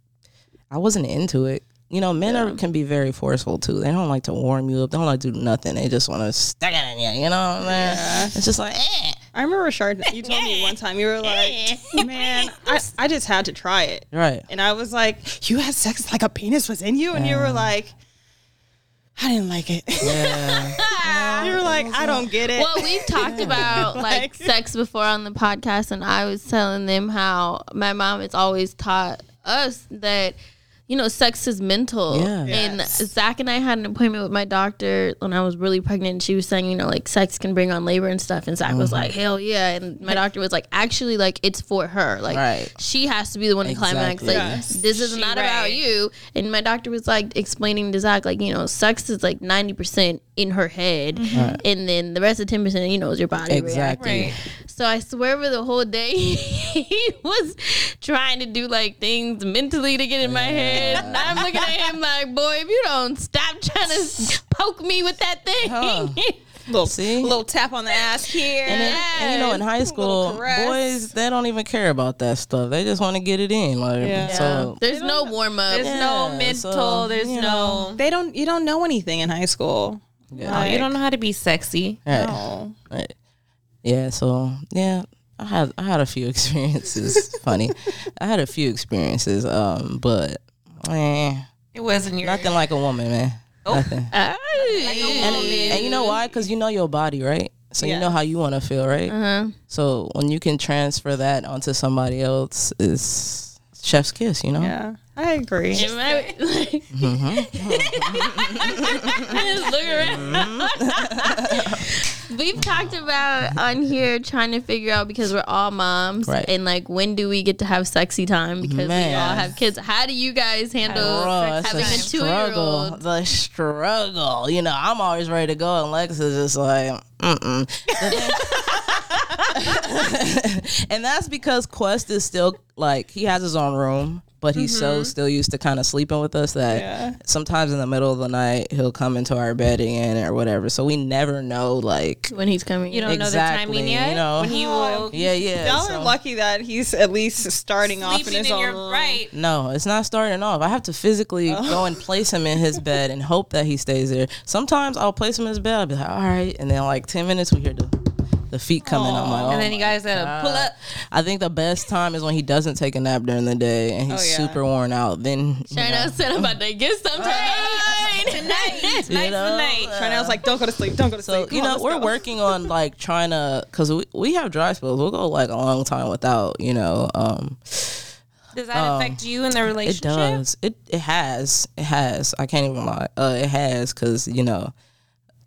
I wasn't into it. You know, men are, can be very forceful too. They don't like to warm you up. They don't like to do nothing. They just want to stick it in you. You know what I mean? It's just like, eh. I remember Shard, you (laughs) told me one time you were like, "Man, I, I just had to try it," right. and I was like, "You had sex like a penis was in you," and you were like, "I didn't like it." Yeah. (laughs) you were like, "I don't get it." Well, we've talked about (laughs) like Like- sex before on the podcast, and I was telling them how my mom has always taught us that you know sex is mental. Yeah. And Yes. Zach and I had an appointment with my doctor when I was really pregnant. And she was saying, you know, like sex can bring on labor and stuff. And Zach was Mm-hmm. like, hell yeah. And my doctor was like, actually, like it's for her. Like Right. she has to be the one to climax. Like Yes. this is She not about you. And my doctor was like explaining to Zach, like, you know, sex is like 90% in her head. Mm-hmm. And then the rest of 10%, you know, is your body. Exactly. reacting. So I swear for the whole day, (laughs) he was trying to do like things mentally to get in my head. And I'm looking at him like, boy, if you don't stop trying to poke me with that thing. Huh. (laughs) little, See? little tap on the ass here. And, then, and you know, in high school, boys they don't even care about that stuff. They just want to get it in. Like, Yeah. so There's no warm up. There's no mental. so, there's you no. they don't. You don't know anything in high school. Oh, you don't know how to be sexy. Right. No. Right. Yeah, so yeah, I had I had a few (laughs) experiences. funny, I had a few experiences, um, but eh, It wasn't your. nothing like a woman, man. Nothing. (laughs) Ay. And, and you know why? Because you know your body, right? So you know how you want to feel, right? Uh-huh. So when you can transfer that onto somebody else, is chef's kiss, you know? Yeah, I agree. Am (laughs) I- like- (laughs) Just look around. We've talked about on here trying to figure out because we're all moms Right. and like when do we get to have sexy time because we Man. all have kids. How do you guys handle Bro, it's having a a two year struggle. old? The struggle. You know, I'm always ready to go, and Lex is just like, mm mm. (laughs) and that's because Qwest is still like he has his own room. But he's so mm-hmm. still used to kind of sleeping with us that Yeah. sometimes in the middle of the night he'll come into our bed again or whatever. So we never know like when he's coming. You don't know the timing yet. you know. when he will yeah, yeah. Y'all so- are lucky that he's at least starting off in his in own your right. No, it's not starting off. I have to physically Oh. go and place him in his (laughs) bed and hope that he stays there. Sometimes I'll place him in his bed. I'll be like, all right, and then like ten minutes we hear the the feet coming. I'm like, oh And then you my guys gotta pull up. I think the best time is when he doesn't take a nap during the day and he's Oh, yeah. super worn out. Then you China know, said I'm about to get some time tonight. Tonight, (laughs) tonight's know? the night. Chanel's like, don't go to sleep. Don't go to so sleep. you Come on, know let's we're go. working on like trying to because we, we have dry spells. We'll go like a long time without you know. um Does that affect you in the relationship? It does. It it has. It has. I can't even lie. Uh, it has because you know,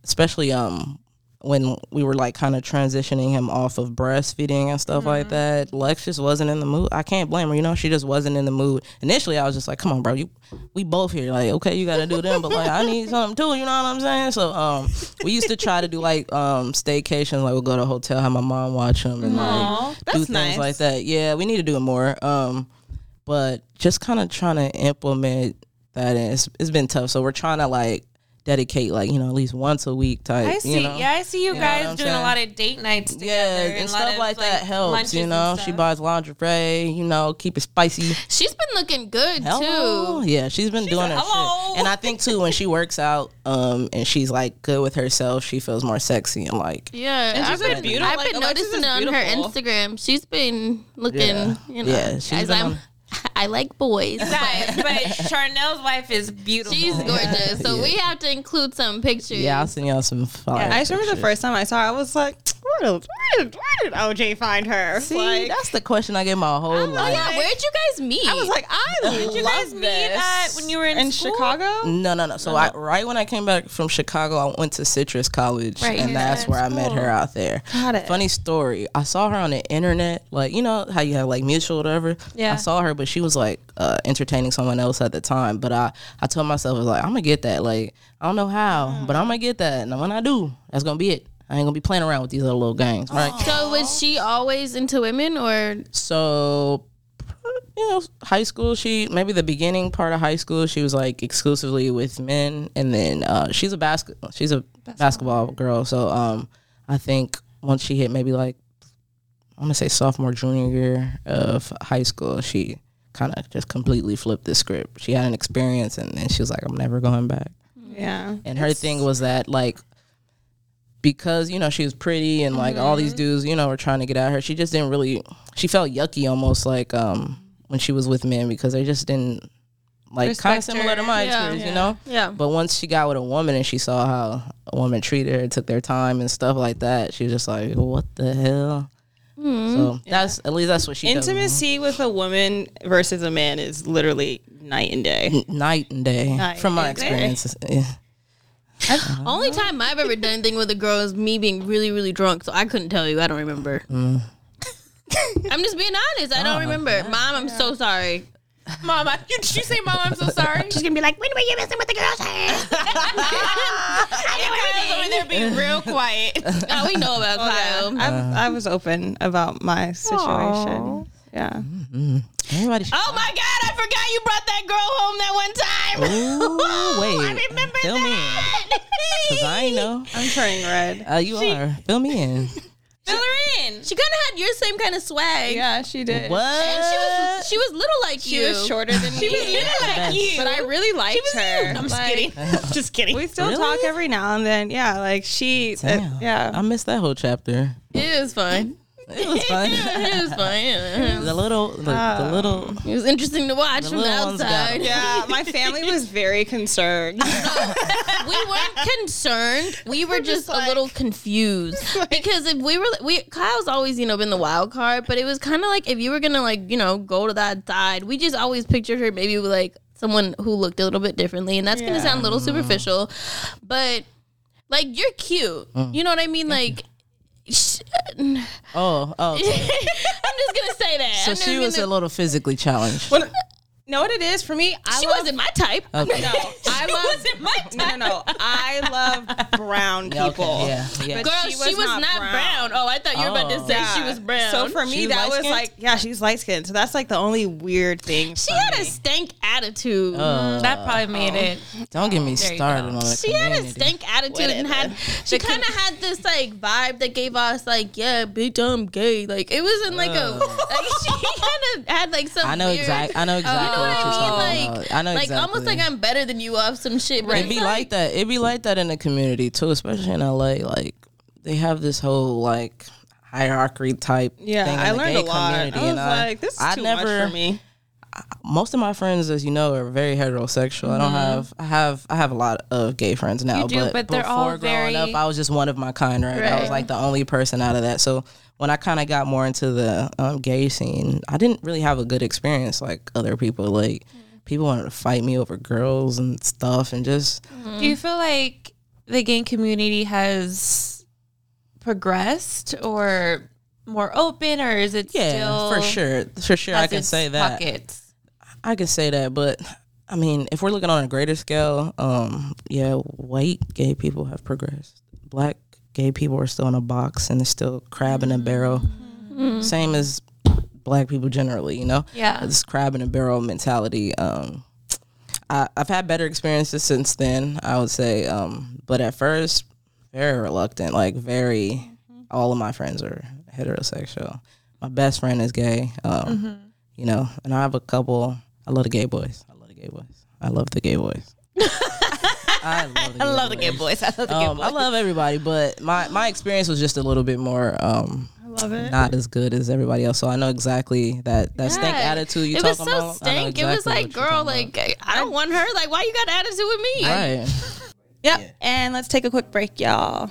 especially um when we were like kind of transitioning him off of breastfeeding and stuff like that. Lex just wasn't in the mood. I can't blame her. You know, she just wasn't in the mood. Initially, I was just like, "Come on, bro. You, we both here. Like, okay, you got to do them, but like, I need something too. You know what I'm saying?" So um, we used to try to do like um staycations. Like, we'll go to a hotel, have my mom watch them, and like do things nice. like that. Yeah, we need to do it more. Um, but just kind of trying to implement that and it's, it's been tough so we're trying to like dedicate like you know at least once a week type I see. you know Yeah, I see you You guys I'm doing a lot of date nights together. yeah and and stuff of, like that helps you know she stuff. buys lingerie you know keep it spicy She's been looking good Hello. too. yeah she's been doing her hello. shit and i think too when she works out um and she's like good with herself she feels more sexy and like Yeah, And she's I've been been, beautiful. I've been Alexis noticing it on her. Instagram. She's been looking, Yeah. you know, Yeah, she's as been I'm. On- (laughs) I like boys. Guys, but Charnele's wife is beautiful. She's gorgeous, so Yeah. we have to include some pictures. yeah i'll send y'all some fire I just remember the first time I saw her, I was like, where did, where did, where did 0hjay find her? See, like, that's the question I get my whole Oh life. yeah, where'd you guys meet? I was like, I Did you guys meet this. at when you were in, in? Chicago? No, no, no. So I right when I came back from Chicago, I went to Citrus College, Right, and yeah, that's where I met her out there. Got it. Funny story. I saw her on the internet, like you know how you have like mutual whatever. Yeah. I saw her, but she was like uh, entertaining someone else at the time. But I, I told myself I was like, I'm gonna get that. Like I don't know how, but I'm gonna get that. And when I do, that's gonna be it. I ain't gonna be playing around with these other little gangs, right? so was she always into women, or So, you know, high school, she maybe the beginning part of high school, she was like exclusively with men, and then uh, she's a basket, she's a basketball girl. So, um, I think once she hit maybe like I'm gonna say sophomore junior year of high school, she kind of just completely flipped the script. She had an experience, and then she was like, "I'm never going back." Yeah. And her thing was that like because you know she was pretty and like all Mm-hmm. these dudes you know were trying to get at her, she just didn't really. She felt yucky almost like um when she was with men because they just didn't like kind of similar to her. my Yeah. experience, you know. yeah? But once she got with a woman and she saw how a woman treated her, took their time and stuff like that, she was just like, "What the hell?" Hmm. So that's at least that's what she does. Intimacy with a woman versus a man is literally night and day. N- night and day Night from my and day. experience. Yeah. Only time I've ever done anything with a girl is me being really, really drunk. So I couldn't tell you. I don't remember. Mm. I'm just being honest. I don't remember. Mom, I'm so sorry. Mama, you, did you say, Mom, I'm so sorry? (laughs) She's gonna be like, when were you messing with the girls? (laughs) I over there being real quiet. (laughs) oh, we know about Kyle. I, I was open about my situation. Yeah. Everybody. Oh my God! I forgot you brought that girl home that one time. Ooh, wait. (laughs) I remember Fill me in. that. (laughs) Cause I know. I'm turning red. Uh, you are. Fill me in. (laughs) Fill her in. She kind of had your same kind of swag. Yeah, she did. What? And she was she was little like She you. was shorter than me. She was little like you. But I really liked her. I'm just kidding. just kidding. We still Really? talk every now and then. Yeah, like she. uh, Damn. yeah. I missed that whole chapter. It was fun. It was fun. (laughs) it was fun. yeah. the little, the, the uh, little. It was interesting to watch The from the little ones got outside. yeah, my family (laughs) was very concerned. (laughs) we weren't concerned. We were just a little confused because if we were, we Kyle's always you know been the wild card, but it was kind of like if you were gonna like you know go to that side, we just always pictured her maybe with like someone who looked a little bit differently, and that's gonna sound a little superficial, but like you're cute. Mm. You know what I mean? Like. Sh- Oh, oh. (laughs) I'm just gonna say that. So I'm she was gonna- a little physically challenged. Know what it is for me? I She love, wasn't my type. Okay. No, I (laughs) love. No, no, no. I love brown people. okay, yeah, yeah. But Girl, she was, not, brown. Oh, I thought you were about to Oh. say she was brown. So for me, She that was light-skinned? like, yeah, she's light skinned. So that's like the only weird thing. she for had a stank attitude. Uh, That probably made it. don't get me There started on the she had a stank attitude and had she kind of had this like vibe that gave us like yeah bitch I'm gay like it wasn't like a like she kind of had like some I know exactly. I know you know what what you're I talking mean like about. I know like exactly. almost like I'm better than you off some shit but It'd be like that. It'd be like that in the community too, especially in LA. Like they have this whole like hierarchy type. Yeah, thing in I the learned gay a lot. community, I was I- like, this is I too never, much for me. Most of my friends, as you know, are very heterosexual. I don't mm-hmm. have. I have. I have a lot of gay friends now. Do, but, but they're before all growing very- up, I was just one of my kind. Right. I was like the only person out of that. So when I kind of got more into the um, gay scene, I didn't really have a good experience like other people. Like people wanted to fight me over girls and stuff, and just Do you feel like the gay community has progressed or more open, or is it Yeah, still for sure, for sure, I can say that. Pockets? I can say that, but I mean, if we're looking on a greater scale, um, yeah, white gay people have progressed. Black gay people are still in a box and they're still crab in a barrel. Same as black people generally, you know. Yeah. this crab in a barrel mentality. Um, I, I've had better experiences since then. I would say, um, but at first, very reluctant. Like very, all of my friends are heterosexual. My best friend is gay. Um, You know, and I have a couple. I love the gay boys. I love the gay boys. I love the gay boys. (laughs) I love the gay I love the gay boys. I love the gay um, boys. I love everybody, but my my experience was just a little bit more um love it. not as good as everybody else. So I know exactly that that stank Yeah. attitude you it was talking so about. I know stank it was like girl talking like I don't want her like why you got attitude with me right. (laughs) Yep. And let's take a quick break, y'all.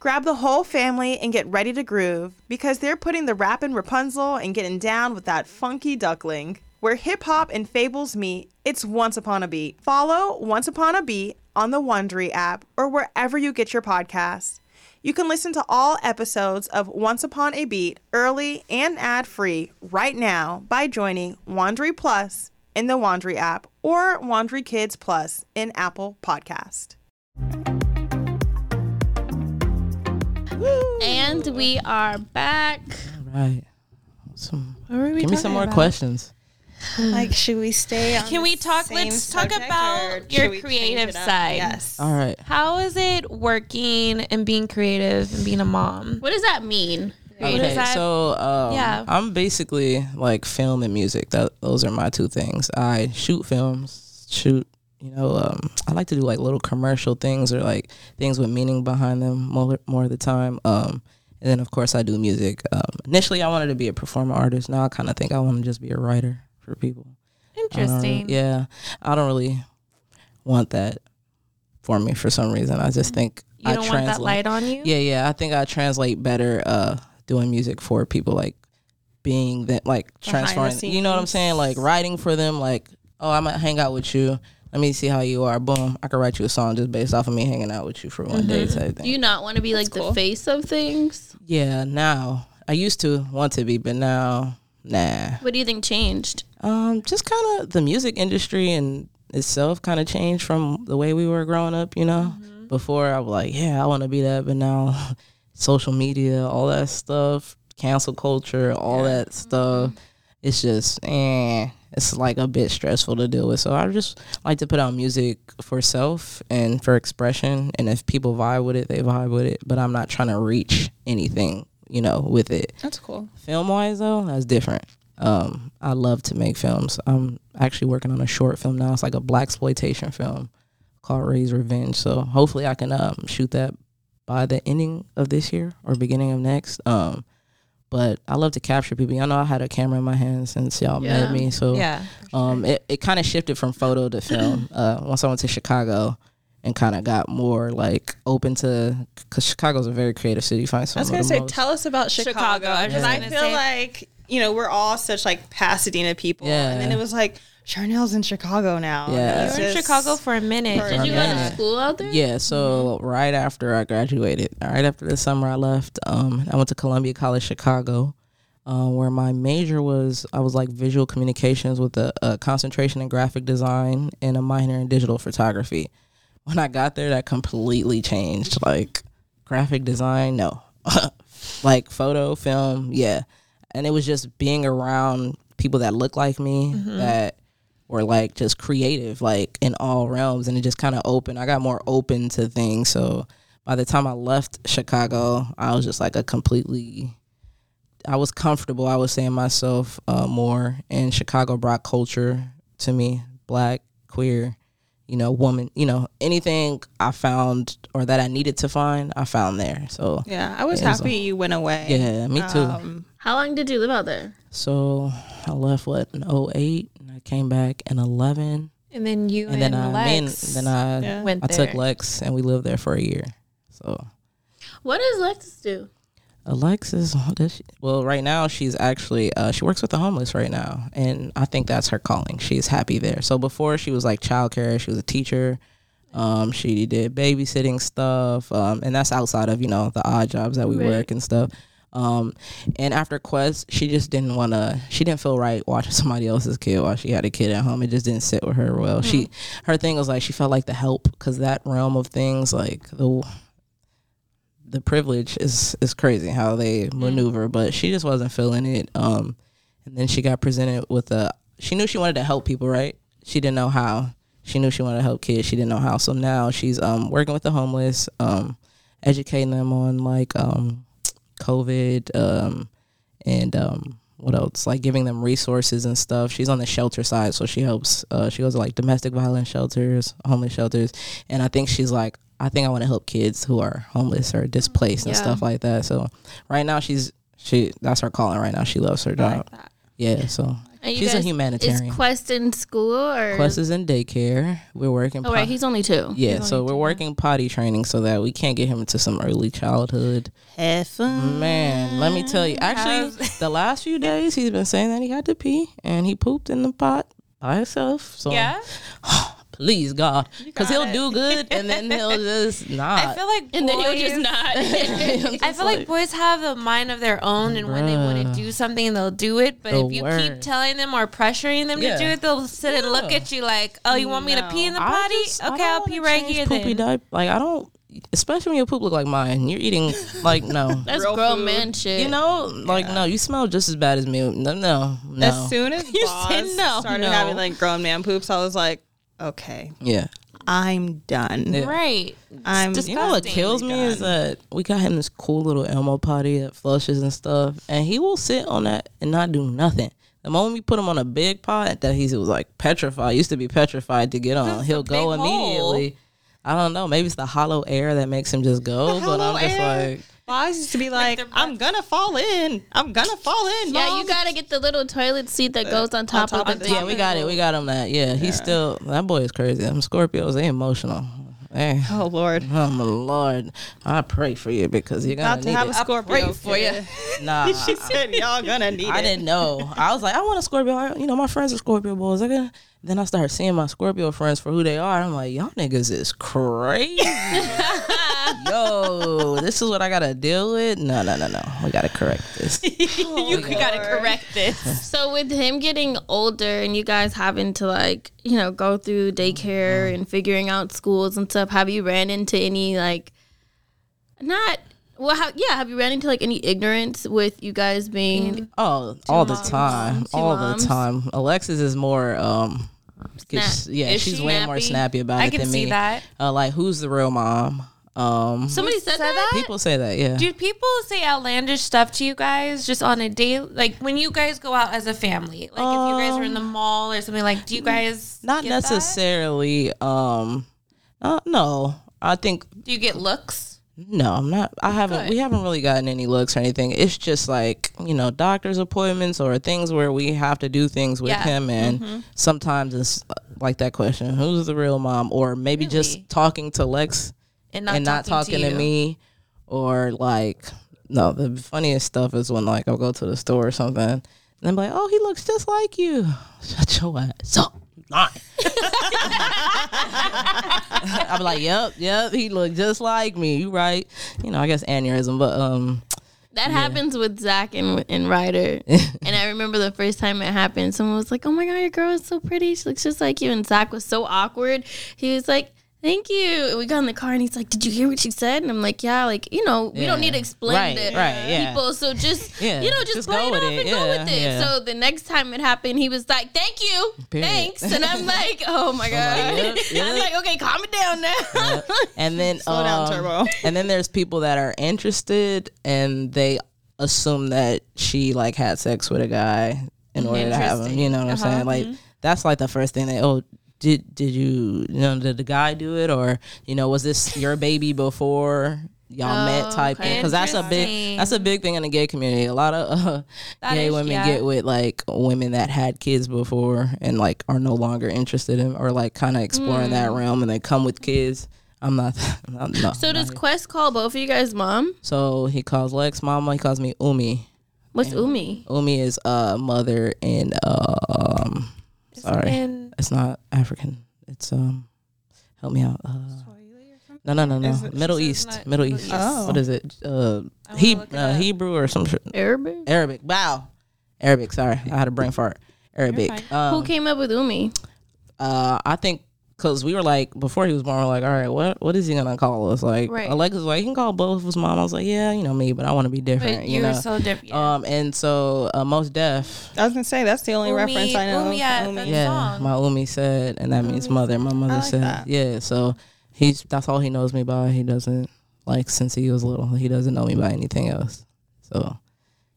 Grab the whole family and get ready to groove because they're putting the rap in Rapunzel and getting down with that funky duckling. Where hip hop and fables meet, it's Once Upon a Beat. Follow Once Upon a Beat on the Wondery app or wherever you get your podcasts. You can listen to all episodes of Once Upon a Beat early and ad free right now by joining Wondery Plus in the Wondery app or Wondery Kids Plus in Apple Podcast. And we are back Right. Some, What were we give me some more questions. (sighs) Like, should we stay on Can we talk? Let's talk about your should we change creative side. Yes. All right. How is it working and being creative and being a mom? what does that mean Okay, that? so um, Yeah. I'm basically like film and music. That those are my two things. I shoot films, shoot. You know, um, I like to do like little commercial things or like things with meaning behind them more more of the time. Um, and then of course I do music. Um, initially, I wanted to be a performer artist. Now I kind of think I want to just be a writer for people. I Interesting. yeah, I don't really want that for me for some reason. I just think You I don't want that light on you. yeah, yeah. I think I translate better uh doing music for people like being that like transferring you know what I'm saying? Like writing for them like, oh I might hang out with you. Let me see how you are. Boom. I could write you a song just based off of me hanging out with you for one day type thing. do you not want to be like cool. the face of things yeah, now I used to want to be, but now nah. what do you think changed Um, just kind of the music industry and itself kind of changed from the way we were growing up. You know, before I was like, yeah, I want to be that, but now (laughs) social media, all that stuff, cancel culture, all that stuff, it's just, eh, it's like a bit stressful to deal with. So I just like to put out music for self and for expression, and if people vibe with it, they vibe with it. But I'm not trying to reach anything, you know, with it That's cool. film wise though that's different um i love to make films i'm actually working on a short film now it's like a black exploitation film called ray's revenge so hopefully i can um shoot that by the ending of this year or beginning of next um but I love to capture people. Y'all know I had a camera in my hand since y'all Yeah. met me, so Yeah. um, it, it kind of shifted from photo to film. (clears throat) Uh, once I went to Chicago and kind of got more like open to, because Chicago's a very creative city. You find some I was gonna say, most- tell us about Chicago. Chicago, I was Because just I feel say- like you know we're all such like Pasadena people, Yeah. and then it was like Charnele's in Chicago now. Yeah. You were in Chicago for a minute. For- Did you go to school out there? Yeah, so right after I graduated, right after the summer I left, um, I went to Columbia College Chicago, uh, where my major was I was like visual communications with a, a concentration in graphic design and a minor in digital photography. When I got there, that completely changed. Like graphic design, no, (laughs) like photo, film, yeah, and it was just being around people that look like me that were like just creative like in all realms and it just kind of opened i got more open to things. So by the time i left chicago i was just like a completely i was comfortable i was saying myself uh, more. And chicago brought culture to me black queer you know woman you know anything i found or that i needed to find i found there so Yeah, I was It was happy you went away. yeah me too Um, How long did you live out there? so i left what in 08 and i came back in 11 And then you and and, then I me and- Lex then I Yeah. went I there. took Lex and we lived there for a year. So What does Lexus do? Alexis, what does she, well, right now she's actually uh, she works with the homeless right now, and I think that's her calling. She's happy there. So before she was like childcare, she was a teacher. Um, she did babysitting stuff, um, and that's outside of you know the odd jobs that we Right. work and stuff. Um, and after Qwest, she just didn't want to. She didn't feel right watching (laughs) somebody else's kid while she had a kid at home. It just didn't sit with her well. She, her thing was like she felt like the help because that realm of things, like the the privilege is is crazy how they maneuver. But she just wasn't feeling it. Um, and then she got presented with a. She knew she wanted to help people, right? She didn't know how. She knew she wanted to help kids. She didn't know how. So now she's um working with the homeless, um, educating them on like um COVID, um, and um, what else? Like giving them resources and stuff. She's on the shelter side, so she helps. Uh, she goes to like domestic violence shelters, homeless shelters, and I think she's like, I think I want to help kids who are homeless or displaced and Yeah. stuff like that. So right now she's she that's her calling. Right now she loves her I job. like that. Yeah, so And you she's a humanitarian. Is Qwest in school or? Qwest is in daycare. We're working. oh, right, pot- he's only two. yeah, so we're working potty training so that we can't get him into some early childhood. have fun. Man, let me tell you. Actually, the last few days he's been saying that he had to pee and he pooped in the pot by himself. So Yeah. (sighs) please God, because he'll it. do good and then he'll (laughs) just not. I feel like And then he'll boys- (laughs) (laughs) just not. I feel like boys have a mind of their own, and when they want to do something, they'll do it. But The if you word. keep telling them or pressuring them Yeah. to do it, they'll sit and look at you like, "Oh, you want me to pee in the I potty? just- I okay, don't I'll pee right here Poopy then." diaper. Like I don't, especially when your poop look like mine. You're eating like no. That's Real grown food. man shit. You know, like no, you smell just as bad as me. No, no, no. As soon as You Boss said no, started no. having like grown man poops, I was like, okay, yeah. I'm done. Yeah. Right. I'm It's You know what kills me is that we got him this cool little Elmo potty that flushes and stuff, and he will sit on that and not do nothing. The moment we put him on a big pot that he was like petrified, used to be petrified to get on, It's he'll go big hole. immediately. I don't know. Maybe it's the hollow air that makes him just go, but I'm just air? like, Boss used to be like, their I'm gonna fall in. I'm gonna fall in. yeah, you gotta get the little toilet seat that uh, goes on top, top of of the the- yeah, we got it. We got him that. Yeah, he's still that boy is crazy. Them Scorpios, they emotional. Hey, (laughs) Oh Lord, oh my lord, I pray for you because you're gonna about to need have it. a Scorpio for you. kid. Nah, (laughs) she said y'all gonna need I it. didn't know. I was like, I want a Scorpio. I- You know, my friends are Scorpio boys. I got. Then I started seeing my Scorpio friends for who they are. I'm like, y'all niggas is (laughs) crazy. Yo, this is what I gotta deal with. No, no, no, no. We gotta correct this. (laughs) you gotta correct this. (laughs) So with him getting older and you guys having to like, you know, go through daycare and figuring out schools and stuff, have you ran into any like not well how, yeah, have you ran into like any ignorance with you guys being Oh, all the time, Two all moms. the time. Alexis is more. um Snap. Yeah, Is she's she way more snappy? snappy about I it can than see me. that. Uh, like, who's the real mom? Um, somebody said, said that? that? people say that. Yeah. Do people say outlandish stuff to you guys just on a day? Like when you guys go out as a family, like if you guys are in the mall or something, like do you guys Not get that? necessarily. Um, uh, no, I think Do you get looks? No, I'm not. I haven't. We haven't really gotten any looks or anything. It's just like you know, doctor's appointments or things where we have to do things with Yeah. him, and sometimes it's uh, like that question: Who's the real mom? Or maybe Really? just talking to Lex And not and not talking to, you. me, or like no. The funniest stuff is when like I'll go to the store or something, and I'm like, oh, he looks just like you. (laughs) Shut your ass up. Lying. (laughs) I'm like, yep, yep, he looked just like me. You right? You know, I guess aneurysm, but um, That happens with Zach and and Ryder. (laughs) and I remember the first time it happened, someone was like, "Oh my god, your girl is so pretty. She looks just like you." And Zach was so awkward. He was like. Thank you. And we got in the car and he's like, Did you hear what she said? And I'm like, Yeah, like, you know, we don't need to explain Right, to right, yeah. people. So just, (laughs) Yeah, you know, just, just play go it with off it. and go with it. So the next time it happened, he was like, Thank you. Period. Thanks. And I'm (laughs) like, Oh my God. yep, (laughs) I'm like, Okay, calm it down now. and then Slow down, um, Turbo. and then there's people that are interested and they assume that she like had sex with a guy in order to have him. You know what I'm saying? Like that's like the first thing they oh did did you you know did the guy do it? Or you know was this your baby before y'all met type thing? Because that's a big that's a big thing in the gay community. A lot of uh, gay is- women yeah. get with like women that had kids before and like are no longer interested in or like kind of exploring that realm and they come with kids. I'm not (laughs) I'm not so not does here. Qwest call both of you guys mom? so he calls lex mama he calls me umi. What's Umi? umi is uh mother and um sorry. And it's not african. It's um help me out uh no no no no. Is it- middle east. not- middle Middle east. East. Oh. what is it? Uh, he, wanna it uh hebrew or some shit? Arabic? arabic. Wow. Arabic. Sorry. I had a brain fart. Arabic. fine. Who um, came up with Umi? uh i think because we were like before he was born, we are like, all right, what what is he gonna call us? Like Right. Alexis was like, he can call both of his mom. I was like, yeah, you know me, but I want to be different, but you know. so different. um, and so uh, most deaf, I was gonna say that's the only Umi- reference I know. Umi, yeah, Umi. yeah, my umi said, and that means mother. My mother like said, that. yeah. So he's that's all he knows me by. He doesn't like since he was little. He doesn't know me by anything else. So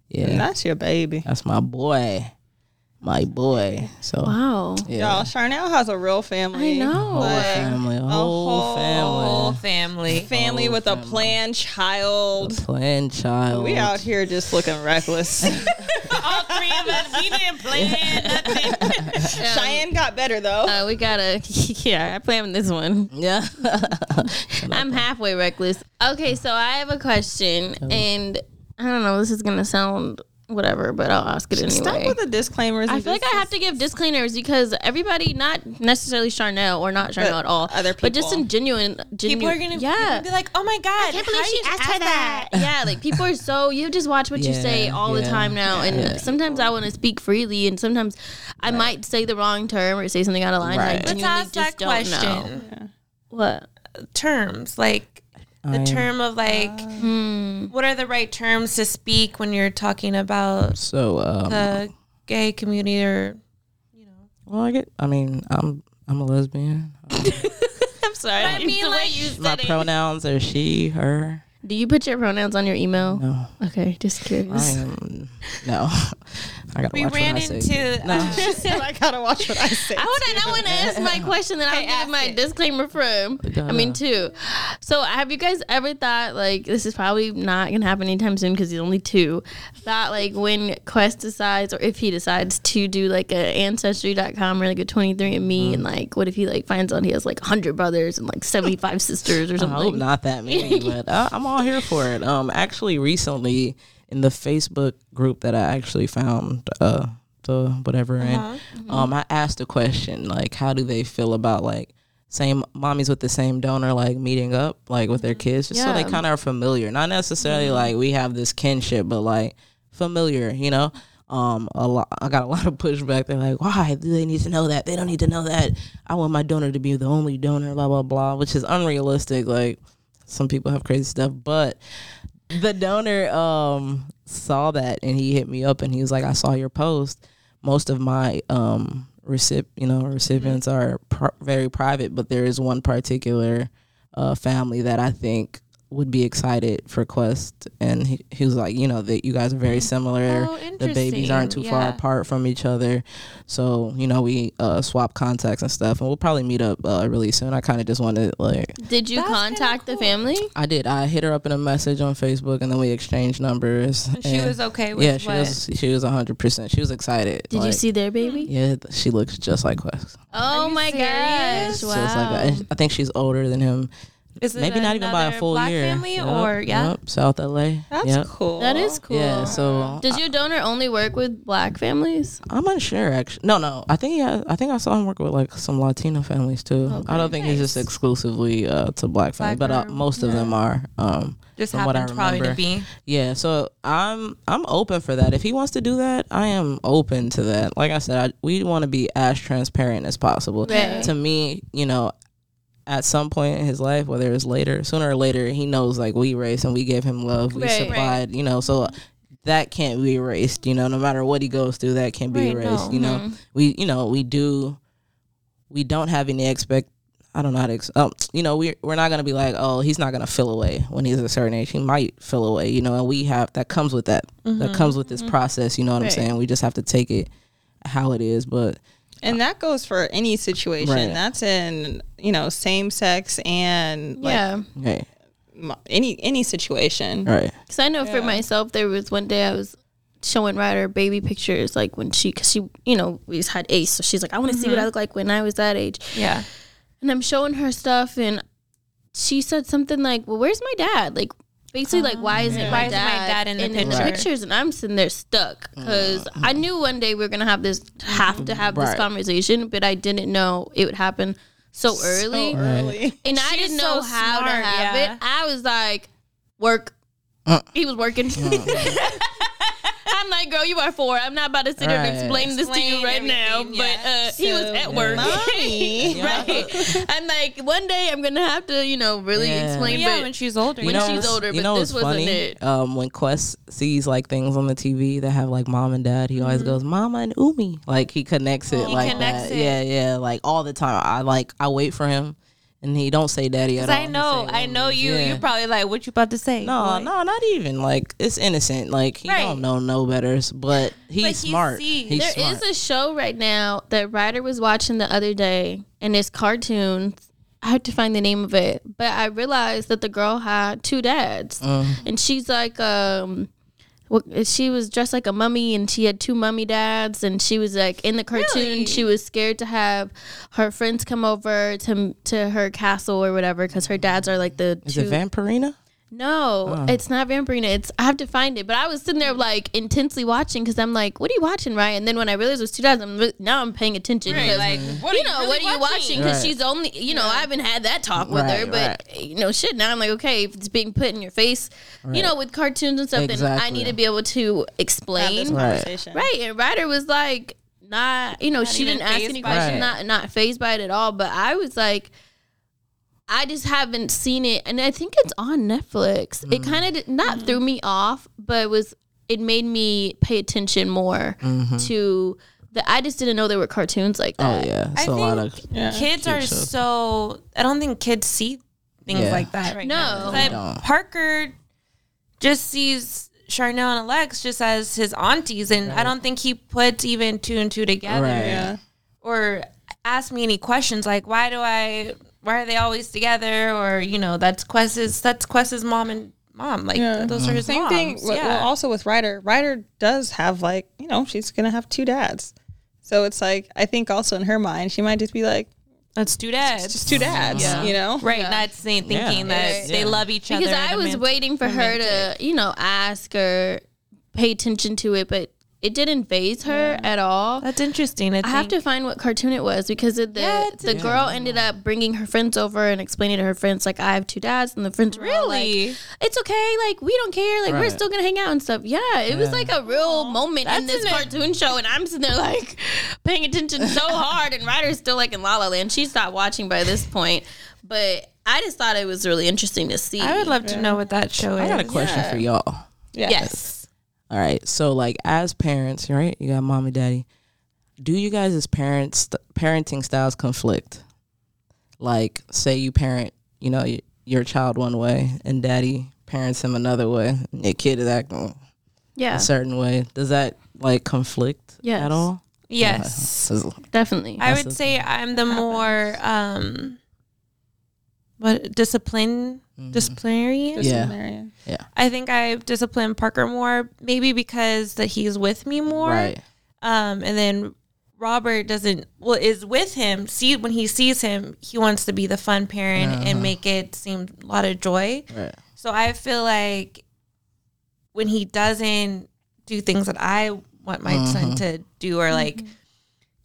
yeah, And that's your baby. that's my boy, my boy. So Wow. yeah, Y'all, Charnele has a real family. I know. whole Like, family, a whole, whole Whole family, family. family Whole with a family. planned child. planned child. We out here just looking reckless. (laughs) All three of us, we didn't plan nothing. (laughs) Cheyenne got better though. Uh, we gotta, (laughs) yeah, I planned this one. Yeah. I'm halfway reckless. Okay, so I have a question, and I don't know, this is gonna sound whatever, but I'll ask it anyway. Stop with the disclaimers. I feel like I have to give disclaimers because everybody, not necessarily Charnele or not Charnele at all, other people. but just in genuine, genuine People are gonna yeah. be like, "Oh my god, I can't believe she asked her that. (laughs) Yeah, like people are so you just watch what you say Yeah, all the time now, and yeah. sometimes I want to speak freely, and sometimes I might say the wrong term or say something out of line. Right. I Let's ask that don't know question. what. Terms like the I'm- term of like, Hmm. what are the right terms to speak when you're talking about So um, the gay community or you know well, I get. I mean, I'm I'm a lesbian. (laughs) I'm sorry. I mean, the way like- you said My it. pronouns are she, her. Do you put your pronouns on your email? No, Okay, just I curious. am no. (laughs) I gotta we watch ran what I say. into (laughs) No. (laughs) I gotta watch what I say. (laughs) I want to. I want to ask my question that I'll ask give my it. disclaimer from. Go I mean, ahead. two. So, have you guys ever thought like this is probably not gonna happen anytime soon because he's only two? Thought like when Qwest decides, or if he decides to do like a ancestry.com or like a 23andMe, Mm-hmm. and like what if he like finds out he has like 100 brothers and like 75 sisters or I hope something? not that many, but I, I'm all here for it. Um, actually, recently in the Facebook group that I actually found, uh, the whatever, Uh-huh. and um, I asked a question like, how do they feel about like same mommies with the same donor like meeting up like with their kids, just so they kind of are familiar, not necessarily like we have this kinship, but like familiar, you know. Um, a lot. I got a lot of pushback. They're like, "Why do they need to know that? They don't need to know that. I want my donor to be the only donor." Blah blah blah, which is unrealistic. Like, some people have crazy stuff, but the donor um saw that and he hit me up and he was like, "I saw your post. Most of my um recip, you know, recipients are pr- very private, but there is one particular uh family that I think would be excited for Qwest, and he, he was like, you know, that you guys are very similar. Oh, the babies aren't too interesting. far apart from each other, so you know we uh, swap contacts and stuff, and we'll probably meet up uh, really soon. I kind of just wanted like Did you That's kinda contact the family? I did. I hit her up in a message on Facebook, and then we exchanged numbers. She and- was okay with yeah, she what? was. She was hundred percent. She was excited. Did you see their baby? Yeah, she looks just like Qwest. Oh my serious? gosh! Just Wow. like that. I think she's older than him. Is it Maybe not even by a full black year. family Yep, or yeah? yep, South LA. That's yep. cool. that is cool. Yeah, so Does your donor only work with black families? I'm unsure actually. No, no. I think yeah. I think I saw him work with like some Latino families too. I don't think he's just exclusively uh, to black families, but uh, or- most of them are. Um, Just from what I happens to remember. be. Yeah, so I'm I'm open for that. If he wants to do that, I am open to that. Like I said, I, we want to be as transparent as possible. Right. To me, you know, at some point in his life, whether it's later, sooner or later, he knows like we raised and we gave him love, we Right. supplied, you know, so that can't be erased. You know, no matter what he goes through, that can't be Right, erased. no. You know, we you know we do we don't have any expect. I don't know how to, ex- um, you know, we're, we're not going to be like, oh, he's not going to fill away when he's a certain age. He might fill away, you know, and we have, that comes with that. That comes with this process, you know what Right. I'm saying? We just have to take it how it is. But And that goes for any situation. Right. That's in, you know, same sex and like yeah. hey, any any situation. right. Because I know for myself, there was one day I was showing Ryder baby pictures, like when she, because she, you know, we just had Ace, so she's like, I want to see what I mm-hmm. look like when I was that age. Yeah. And I'm showing her stuff, and she said something like, "Well, where's my dad?" Like, basically, like, why isn't Why my isn't my dad, dad in the in picture? pictures? And I'm sitting there stuck because I knew one day we were gonna have this, have to have this conversation, but I didn't know it would happen so early. Early. and I didn't so know how to have yeah. it. I was like, work. Uh. he was working. I'm (laughs) like, girl, you are four. I'm not about to sit here and Right. explain this to you right now. everything, But yeah. uh, he was at work. (laughs) Mommy. right. I'm like, one day I'm gonna have to, you know, really Yeah. explain. Yeah, but when she's older. when she's older, you but know this wasn't funny? it. Um, when Qwest sees like things on the TV that have like mom and dad, he Mm-hmm. always goes Mama and Umi. Like he connects it He like connects that. it. Yeah, yeah. Like all the time. I like I wait for him, and he don't say daddy at all. I know, I know you. Yeah. You're probably like, what you about to say? No, no, not even. Like it's innocent. Like he Right. don't know no betters, but he's But he smart. sees. he's There smart. is a show right now that Ryder was watching the other day, and it's cartoons. I had to find the name of it, but I realized that the girl had two dads, Mm-hmm. and she's like, um, what, uh, she was dressed like a mummy, and she had two mummy dads, and she was like in the cartoon. Really? She was scared to have her friends come over to to her castle or whatever because her dads are like the is two. it Vampirina? No, oh. it's not Vampirina. It's I have to find it. But I was sitting there like intensely watching because I'm like, what are you watching, right? And then when I realized it was two dads, I'm re- now I'm paying attention. Right, because, like, mm-hmm. what are you you know, really what are you watching? Because Right. she's only, you know, I haven't had that talk with her, Right, eh, but you know, shit. Now I'm like, okay, if it's being put in your face, you know, with cartoons and stuff, then I need to be able to Have this explain. Right. conversation. Right, and Ryder was like, not, you know, she even didn't ask fazed any by it. questions, Right. not not phased by it at all. But I was like, I just haven't seen it, and I think it's on Netflix. Mm. It kind of not threw me off, but it was it made me pay attention more to the. I just didn't know there were cartoons like Mm-hmm. Oh that. yeah, I so a lot of Yeah. kids are shows. so. I don't think kids see things Yeah. like that right No. now. 'Cause They I- Parker just sees Charnele and Alex just as his aunties, and I don't think he puts even two and two together. Right. Yeah. Or ask me any questions like, why do I? Why are they always together? Or you know, that's Qwest's. That's Qwest's mom and mom. Like Yeah. those mm-hmm. are his Same moms. thing. Well, Yeah. well, also with Ryder, Ryder does have like you know she's gonna have two dads, so it's like I think also in her mind she might just be like that's two dads. it's just two dads, Yeah. you know? Right, not saying thinking Yeah. that Right. they love each other. because I was romantic- waiting for her to, you know, ask or pay attention to it, but it didn't phase her at all. That's interesting. I have to find what cartoon it was because of the Yeah, it's the girl ended up bringing her friends over and explaining to her friends like I have two dads and the friends were like, Really? it's okay like we don't care like we're still gonna hang out and stuff yeah it was like a real moment in That's this an- cartoon show and I'm sitting there like (laughs) paying attention so (laughs) hard and Ryder's still like in La La Land she stopped watching by this point but I just thought it was really interesting to see I would love to know what that show is. I got a question for y'all. yes All right. So like as parents, right? You got mom and daddy. Do you guys as parents parenting styles conflict? Like say you parent, you know, you, your child one way and daddy parents him another way, and your kid is acting Yeah, a certain way. Does that like conflict Yes. at all? Yes. Uh, (laughs) definitely. I would say I'm the more um what discipline disciplinarian. yeah, yeah, I think I've disciplined Parker more, maybe because that he's with me more. right. Um, and then Robert doesn't well is with him. See when he sees him, he wants to be the fun parent Uh-huh. and make it seem a lot of joy. Right. So I feel like when he doesn't do things that I want my son to do, or like,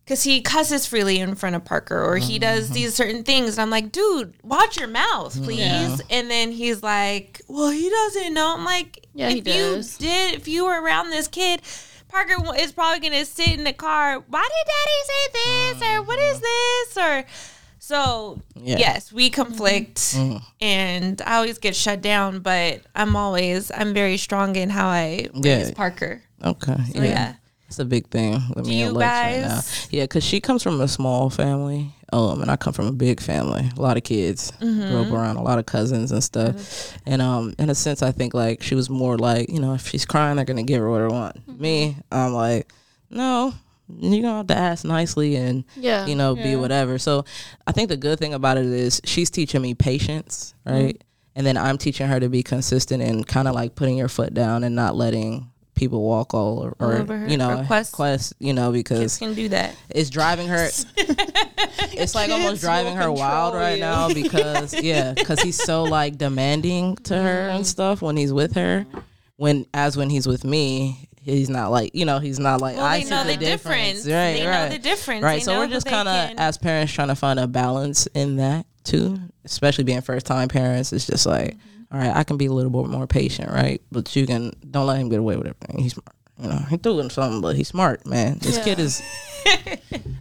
because he cusses freely in front of Parker, or he does mm-hmm. these certain things, and I'm like, dude, watch your mouth, please. And then he's like, well, he doesn't know. I'm like, Yeah, if you does. did, if you were around this kid. Parker is probably gonna sit in the car. Why did Daddy say this? Or what is mm-hmm. this? Or so Yeah. yes, we conflict, mm-hmm. and I always get shut down. But I'm always I'm very strong in how I Yeah. raise Parker. Okay. So, yeah. It's a big thing with me you and Lex right now. guys- Yeah, because she comes from a small family, um, and I come from a big family. A lot of kids, Mm-hmm. grew up around a lot of cousins and stuff. And um, in a sense, I think like she was more like, you know, if she's crying, they're gonna give her what her want. Mm-hmm. Me, I'm like, no, you gonna have to ask nicely and Yeah. you know be whatever. So I think the good thing about it is she's teaching me patience, Mm-hmm. right? And then I'm teaching her to be consistent and kind of like putting your foot down and not letting people walk all or, or over her, you know Qwest. Qwest you know Kids because can do that. it's driving her (laughs) it's like almost driving her wild right you. now (laughs) because yeah because he's so like demanding to her and stuff when he's with her when as when he's with me he's not like you know he's not like Well, I they see know the, the difference. difference. right They know right the difference. right They so we're just kind of as parents trying to find a balance in that too especially being first time parents it's just like Mm-hmm. All right I can be a little bit more patient right? But you can don't let him get away with everything. He's smart you know he's doing something but he's smart man this kid is (laughs)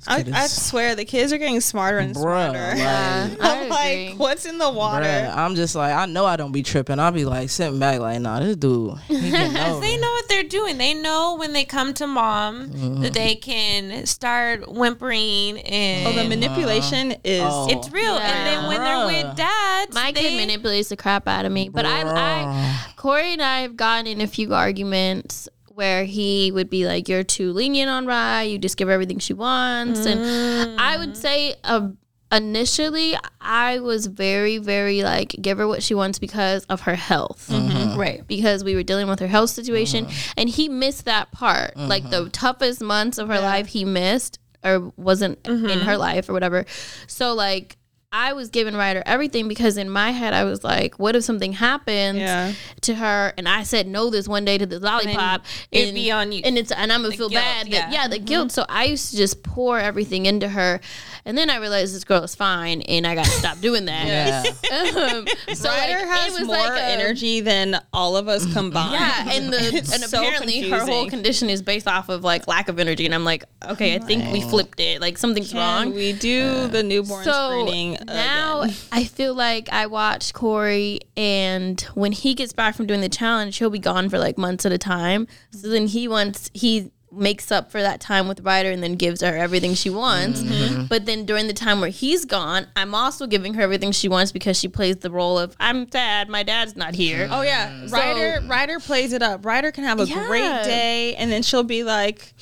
I, kid I is- swear the kids are getting smarter and Bruh, smarter. like- (laughs) I I'm like, what's in the water? Bruh, I'm just like, I know I don't be tripping. I'll be like sitting back, like, nah, this dude, he (laughs) getting. They know what they're doing. They know when they come to mom Mm-hmm. that they can start whimpering and Oh, the manipulation is. Oh. it's real. And then when they're with dads, My they, kid manipulates the crap out of me. But I, I, Corey and I have gotten in a few arguments where he would be like, "You're too lenient on Rye. You just give her everything she wants." And I would mm. say, uh, initially, I was very, very like, give her what she wants because of her health. Mm-hmm. Mm-hmm. right. Because we were dealing with her health situation, mm-hmm. and he missed that part. Like the toughest months of her life, he missed or wasn't in her life or whatever. So like. I was giving Ryder everything because in my head I was like, what if something happens Yeah. to her and I said no this one day to the lollipop it'd and, be on you. and it's and I'm gonna feel guilt, bad that yeah. yeah the guilt so I used to just pour everything into her and then I realized this girl is fine and I gotta stop doing that yeah. (laughs) um, so Ryder like, it has was more like a- energy than all of us combined. yeah, and the (laughs) It's and so apparently her whole condition is based off of like lack of energy, and I'm like, okay, I think we flipped it. Like something's Can wrong. we do the newborn so screening now again? I feel like I watch Corey, and when he gets back from doing the challenge, he'll be gone for like months at a time. So then he wants he makes up for that time with Ryder and then gives her everything she wants. Mm-hmm. Mm-hmm. But then during the time where he's gone, I'm also giving her everything she wants because she plays the role of I'm sad, my dad's not here. Oh yeah, mm. Ryder. Ryder plays it up. Ryder can have a Yeah. great day, and then she'll be like,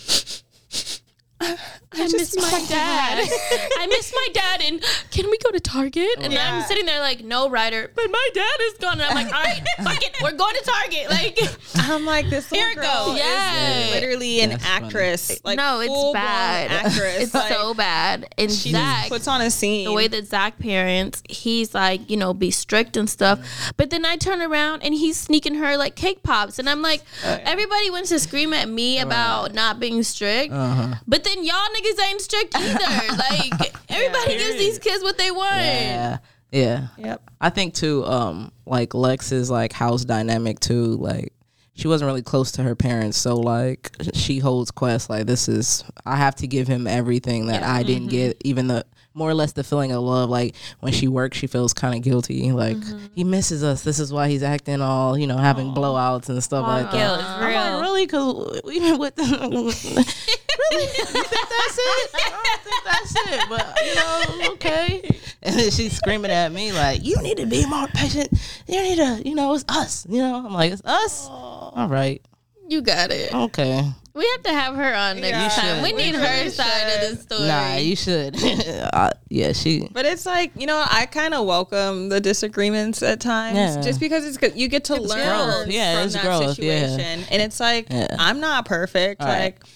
(laughs) I miss my dad. I miss my dad. And can we go to Target? And Yeah. I'm sitting there like, no, Ryder, but my dad is gone. And I'm like, all right, fuck it, we're going to Target. Like, (laughs) I'm like this little Here it girl goes. Yeah. is literally an That's funny. actress. Like no, it's bad. Actress. It's Like, so bad. And She Zach, puts on a scene. the way that Zach parents, he's like, you know, be strict and stuff. But then I turn around and he's sneaking her like cake pops. And I'm like, Oh, everybody wants to scream at me about not being strict. Uh-huh. But then y'all niggas ain't strict either. like, everybody gives these kids what they want. yeah, yeah. Yep. I think too, um, like Lex's like house dynamic too, like she wasn't really close to her parents, so like she holds Qwest like this is I have to give him everything that I didn't get, even the more or less the feeling of love. Like when she works, she feels kind of guilty. Like he misses us. This is why he's acting all you know, having blowouts and stuff like guilt that. is I'm real. like, really? Because we've been with them. (laughs) (laughs) really? You think that's it? I don't think that's it. But you know, okay. And then she's screaming at me like, "You need to be more patient. You need to, you know, it's us. You know." I'm like, "It's us." All right. You got it. Okay. We have to have her on next You time. We should. need her really side of the story. Nah, you should. (laughs) uh, yeah, she. But it's like you know, I kind of welcome the disagreements at times, Yeah. just because it's good. You get to learn growth. Yeah, from it's that growth, yeah. situation, and it's like Yeah. I'm not perfect. All right. Like I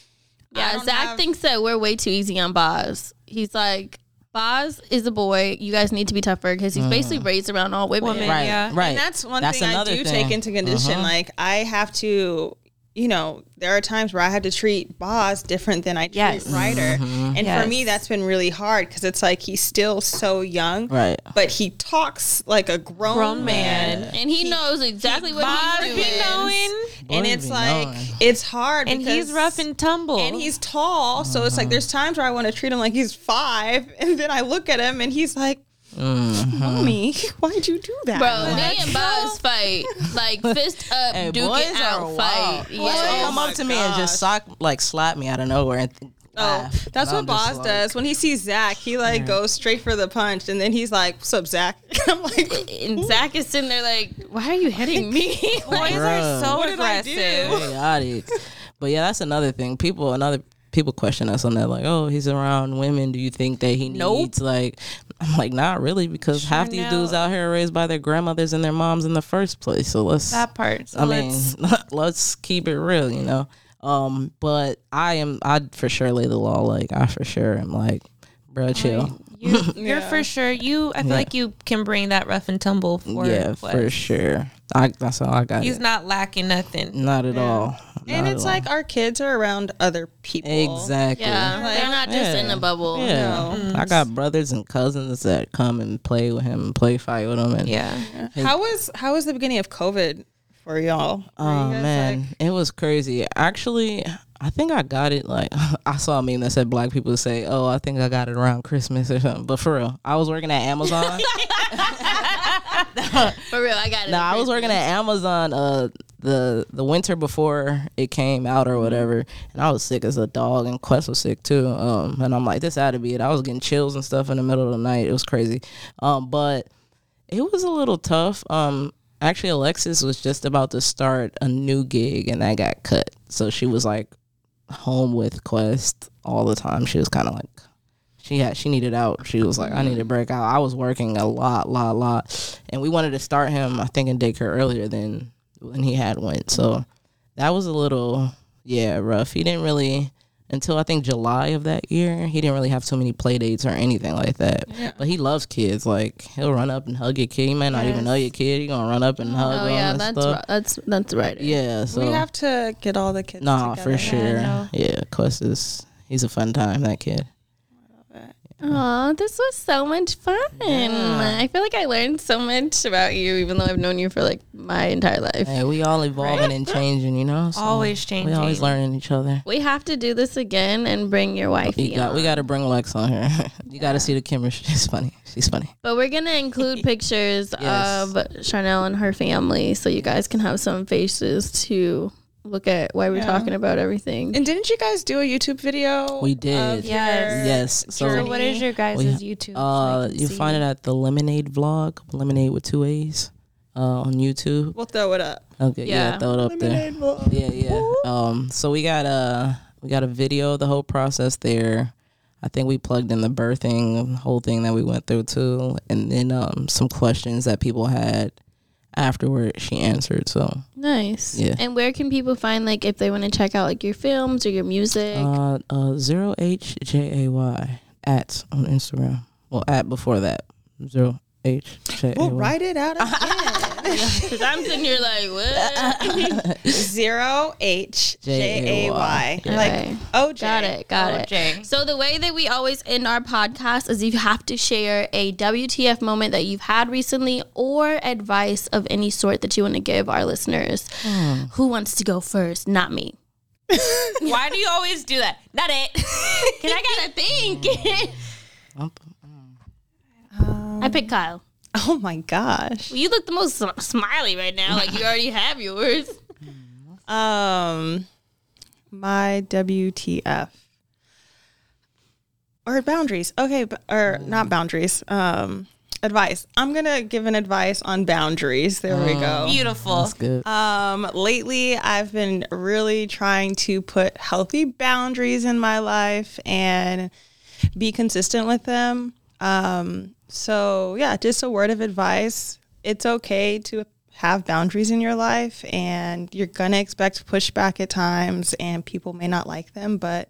Yeah, Zach have- thinks that we're way too easy on Boz. He's like, Boz is a boy. You guys need to be tougher because he's basically raised around all women. Women. Right, Yeah. right. And that's one That's thing I do thing. take into condition. Uh-huh. Like I have to, you know, there are times where I have to treat Boz different than I treat Yes. Ryder, Mm-hmm. and Yes. for me that's been really hard because it's like he's still so young, Right. But he talks like a grown, Grown man. man. And he, knows exactly what he's doing. knowing, and it's like knowing. it's hard and he's rough and tumble, and he's tall so it's like there's times where i want to treat him like he's five and then i look at him and he's like Mm-hmm. mommy (laughs) why'd you do that Bro, me and Boz fight. Like, fist up, (laughs) Hey, duke boys it out wild. fight. Boys Yeah. come up to me and just sock, like slap me out of nowhere. And th- Oh, laugh. that's what I'm Boz like, does. When he sees Zach, he like goes straight for the punch, and then he's like, "What's up, Zach?" (laughs) I'm like, And Zach is sitting there like, why are you hitting me? boys Bruh. are so What did I do? aggressive. But yeah, that's another thing. People, another people question us on that. Like, oh, he's around women. Do you think that he Nope. needs like? I'm like, not really, because half these no. dudes out here are raised by their grandmothers and their moms in the first place. So let's. That part. So I mean, let's- (laughs) let's keep it real, you know. Um, but I am, I for sure lay the law. Like, I for sure am like, bro, chill. you, (laughs) you're Yeah. for sure. You, I feel like you can bring that rough and tumble for. yeah, Qwest. for sure. I that's all I got. He's it. not lacking nothing. Not at all. and Not it's at all. like our kids are around other people. exactly. yeah, they're not just in a bubble. Yeah, I got brothers and cousins that come and play with him, and play fight with him, and Yeah. How was how was the beginning of COVID for y'all? Oh you man, like- it was crazy. Actually, I think I got it. Like (laughs) I saw a meme that said black people say, "Oh, I think I got it around Christmas or something." But for real, I was working at Amazon. (laughs) (laughs) For real, I got it. no, I was working at Amazon uh the the winter before it came out or whatever, and I was sick as a dog, and Qwest was sick too. Um, and I'm like, this had to be it. I was getting chills and stuff in the middle of the night. It was crazy. Um, but it was a little tough. Um, actually, Alexis was just about to start a new gig, and that got cut. So she was like home with Qwest all the time. She was kind of like she had she needed out. She was like, I need to break out. I was working a lot, lot, lot, and we wanted to start him. I think in daycare earlier than when he had went. So that was a little yeah rough. He didn't really until I think July of that year. He didn't really have too many play dates or anything like that. Yeah. But he loves kids. Like he'll run up and hug your kid. He might not even know your kid. He gonna run up and oh, hug Oh him yeah, that's stuff. right. that's that's right. Uh, yeah, so we have to get all the kids. nah, together. for sure. no. Yeah, Qwest is he's a fun time. That kid. Oh, this was so much fun. I feel like I learned so much about you, even though I've known you for like my entire life. Hey, we all evolving and changing, you know. So Always changing. We always learning each other. We have to do this again and bring your wife. We got we got to bring Lex on here. (laughs) you got to see the chemistry. (laughs) She's funny. She's funny. But we're gonna include (laughs) pictures Yes. of Charnele and her family, so you guys can have some faces to look at why we're talking about everything. And didn't you guys do a YouTube video? We did. Yes. Yes. So So what is your guys' we- YouTube? so uh, can you see? find it at the Lemonaade vlog, Lemonaade with two A's, uh, on YouTube. We'll throw it up. Okay, yeah, Yeah. throw it up there. Yeah, yeah. Um, so we got a we got a video of the whole process there. I think we plugged in the birthing whole thing that we went through too, and then um some questions that people had afterward. She answered. So Nice. Yeah. And where can people find like if they want to check out like your films or your music? uh, uh zero H J A Y at on Instagram. Well, at before that zero H J A We'll write it out again. (laughs) Because I'm sitting here like, what? (laughs) Zero H J A Y. Like Okay. 0hjay. Got it. Got it. 0hjay. So the way that we always end our podcast is you have to share a WTF moment that you've had recently or advice of any sort that you want to give our listeners. Who wants to go first? Not me. (laughs) Why do you always do that? Not it. Can I gotta think. I picked Kyle. Oh my gosh. Well, you look the most smiley right now. Like you already have yours. (laughs) Um, my WTF. or boundaries. Okay, b- or not boundaries. Um, advice. I'm gonna give an advice on boundaries. There we go. Beautiful. That's good. Um, lately, I've been really trying to put healthy boundaries in my life and be consistent with them. Um, so, yeah, just a word of advice. It's okay to have boundaries in your life, and you're going to expect pushback at times, and people may not like them, but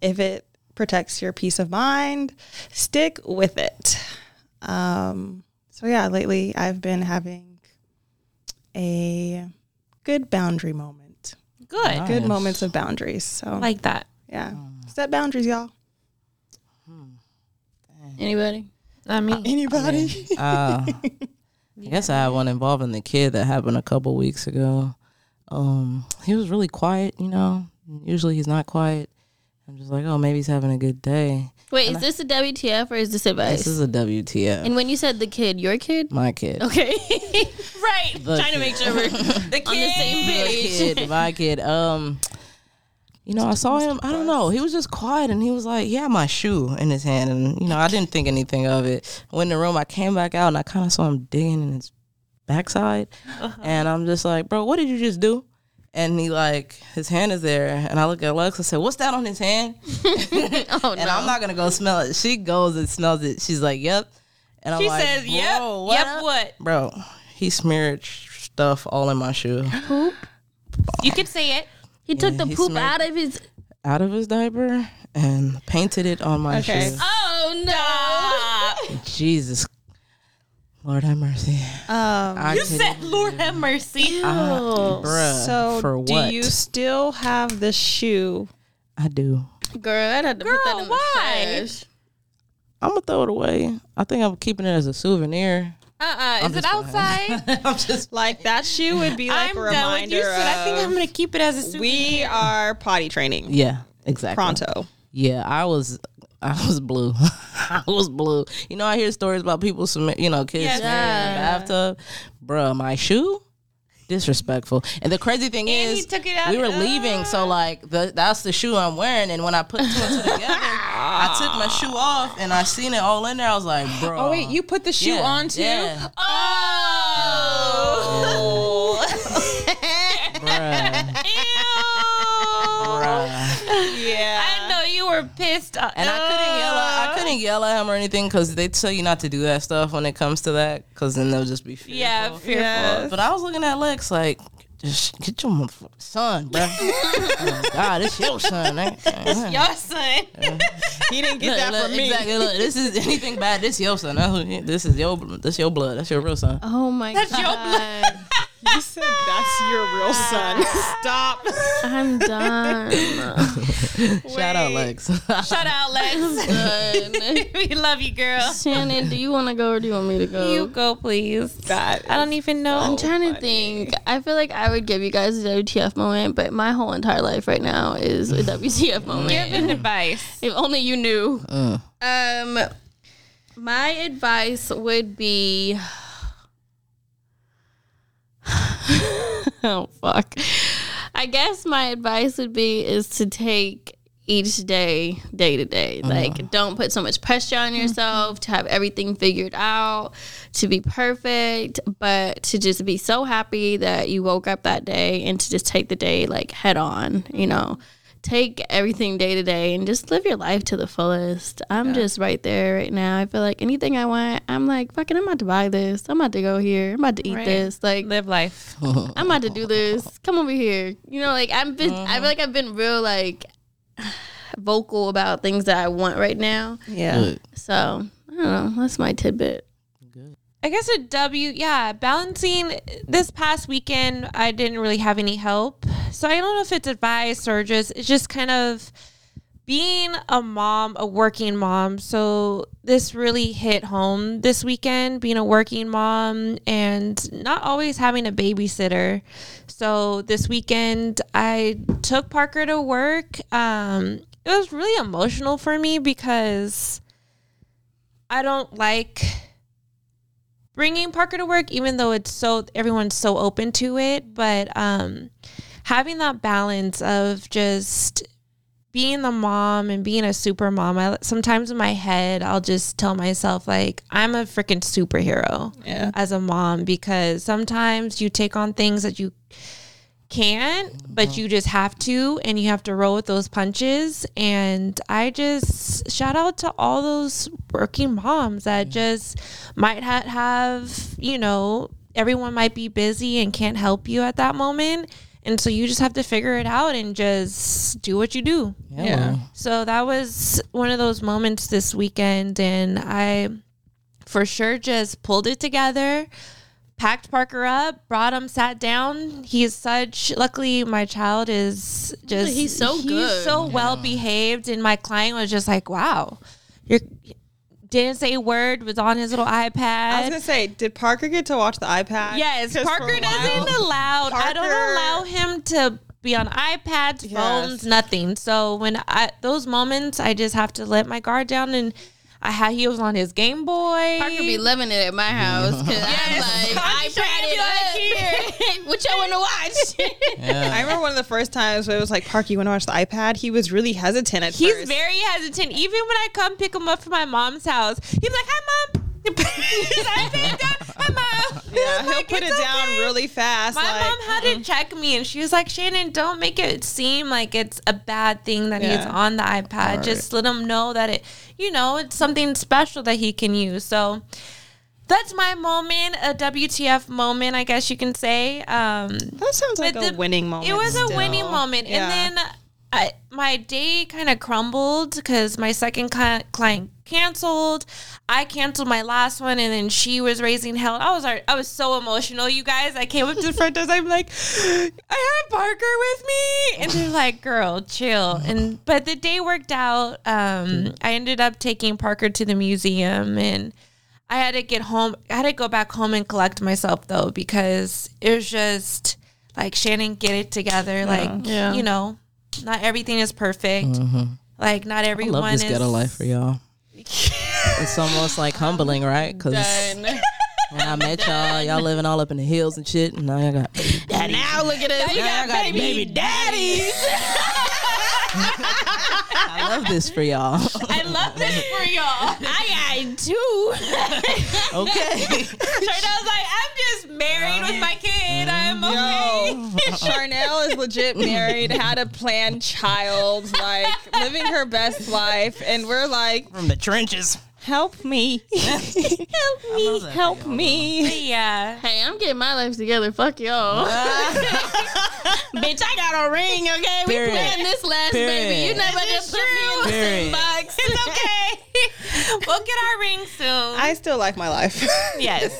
if it protects your peace of mind, stick with it. Um, so, yeah, lately I've been having a good boundary moment. Good. Good moments of boundaries. So Like that. yeah. Set boundaries, y'all. Anybody? I mean, Anybody? (laughs) Uh, I guess I had one involving the kid that happened a couple weeks ago. Um, he was really quiet, you know. Usually he's not quiet. I'm just like, oh, maybe he's having a good day. Wait, is this a WTF or is this advice? This is a WTF. and when you said the kid, your kid? my kid. Okay. (laughs) right. The Trying to make sure we're The (laughs) on the same My page. kid, my kid. Um, you know, I saw him. I don't know. He was just quiet, and he was like, he had my shoe in his hand, and you know, I didn't think anything of it. I went in the room. I came back out, and I kind of saw him digging in his backside, uh-huh. and I'm just like, bro, what did you just do? And he like his hand is there, and I look at Lex. I said, "What's that on his hand?" (laughs) (laughs) oh, And no. I'm not gonna go smell it. She goes and smells it. She's like, "Yep." And I'm She like, says, "Yep, "Bro, yep, up?" what?" Bro, he smeared stuff all in my shoe. Poop. You could say it. He took Yeah, the he poop out of his. out of his diaper and painted it on my Okay. shoes. Oh, no. Jesus. Lord have mercy. Um, You couldn't- said, "Lord have mercy." uh, bruh. so for what? do you still have the shoe? I do. Girl, I'd have to put that Girl, in why? the trash. I'm gonna throw it away. I think I'm keeping it as a souvenir. Uh uh Is it outside? (laughs) I'm just Like that shoe would be like I'm a done with you, reminder so I think I'm gonna keep it as a souvenir. we are potty training yeah, exactly. pronto. Yeah, I was. I was blue. (laughs) I was blue. You know, I hear stories about people, submit, you know, kids Yes. smearing in the bathtub. Bruh, my shoe, disrespectful. And the crazy thing And is, he took it out. we were leaving, so like the, that's the shoe I'm wearing. And when I put two and two (laughs) together, I took my shoe off and I seen it all in there. I was like, bro. Oh wait, you put the shoe yeah, on too? Yeah, Oh bruh. Yeah. I know you were pissed. Uh, And I couldn't yell. At, I couldn't yell at him or anything because they tell you not to do that stuff when it comes to that because then they'll just be fearful. Yeah, fearful. Yes. But I was looking at Lex like, just get your motherfucking son, bro. (laughs) oh, God, it's your son. eh? Your son. He didn't get Look, that look, from me. Exactly. Look, this is anything bad. This your son. That's This is your. This your blood. That's your real son. Oh, my That's your God. (laughs) You said that's your real son. (laughs) Stop. I'm done. (laughs) (laughs) Shout out Lex. Shout out, Lex. Done. we love you, girl. Shanan, do you want to go or do you want me to go? You go, please. That I don't even know. I'm trying to think. I feel like I would give you guys a WTF moment, but my whole entire life right now is a WTF moment. Give an advice. If only you knew. Uh, Um, my advice would be. (laughs) oh fuck! I guess my advice would be is to take each day, day to day. Oh, like, don't put so much pressure on mm-hmm. yourself to have everything figured out, to be perfect, but to just be so happy that you woke up that day and to just take the day like head on. You know take everything day to day and just live your life to the fullest. I'm just right there right now. I feel like anything I want, I'm like, fucking, I'm about to buy this. I'm about to go here. I'm about to eat Right. this. Like, Live life. (laughs) I'm about to do this. Come over here. You know, like I've been, I feel mm-hmm. like I've been real like (sighs) vocal about things that I want right now. yeah. So I don't know. That's my tidbit. I guess a W, yeah, balancing this past weekend, I didn't really have any help. So I don't know if it's advice or just, it's just kind of being a mom, a working mom. So this really hit home this weekend, being a working mom and not always having a babysitter. So this weekend, I took Parker to work. Um, it was really emotional for me because I don't like bringing Parker to work, even though it's so everyone's so open to it. But um, having that balance of just being the mom and being a super mom, I sometimes in my head I'll just tell myself like I'm a freaking superhero Yeah. as a mom because sometimes you take on things that you can't, but mm-hmm. you just have to, and you have to roll with those punches. And I just shout out to all those working moms that just might ha- have, you know, everyone might be busy and can't help you at that moment. And so you just have to figure it out and just do what you do. Yeah. Yeah. So that was one of those moments this weekend, and I for sure just pulled it together, packed Parker up, brought him, sat down. He's such. Luckily, my child is just. He's so good. so well behaved, and my client was just like, "Wow, you're." Didn't say a word. Was on his little iPad. I was gonna say, did Parker get to watch the iPad? Yes, Parker doesn't allow. I don't allow him to be on iPads, Yes. phones, nothing. So when I those moments, I just have to let my guard down, and I had he was on his Game Boy. Parker be loving it at my house because I'm like, I'm I trying it up. (laughs) what y'all want to watch? I remember one of the first times where it was like, Parker, you want to watch the iPad? He was really hesitant at He's first. very hesitant. Even when I come pick him up from my mom's house, he's like, "Hi, mom." His iPad down. Mom. (laughs) yeah, he'll like, put it "It's down okay." really fast. My like, mom had to check me, and she was like, "Shanan, don't make it seem like it's a bad thing that he's on the iPad. Just let him know that it, you know, it's something special that he can use." So that's my moment, a WTF moment, I guess you can say. Um, that sounds like a the- winning moment. it was a winning moment, Yeah. and then I, my day kind of crumbled because my second client canceled. I canceled my last one, and then she was raising hell. I was I was so emotional, you guys. I came up to the front desk. I'm like, I have Parker with me, and they're like, "Girl, chill." And but the day worked out. Um, I ended up taking Parker to the museum, and I had to get home. I had to go back home and collect myself though because it was just like Shanan, get it together. Like Yeah. you know, not everything is perfect. Like not I everyone love this is. ghetto life for y'all. It's almost like humbling, right? Because (laughs) when I met y'all, y'all living all up in the hills and shit, and now y'all got And now look at us. We Now got got baby, baby daddies. (laughs) I love this for y'all. I love this for y'all. I got two. okay. Charnele's like, I'm just married with my kid. I'm okay. Yo, (laughs) Charnel is legit married, had a planned child, like living her best life, and we're like, From the trenches. Help me, (laughs) help me, help me. Yeah. Hey, I'm getting my life together. Fuck y'all. Uh. (laughs) Bitch, I got a ring, okay? We Period. planned this last Period. baby. You never just put me in the same Period. box. It's (laughs) okay. we'll get our ring soon. I still like my life. yes.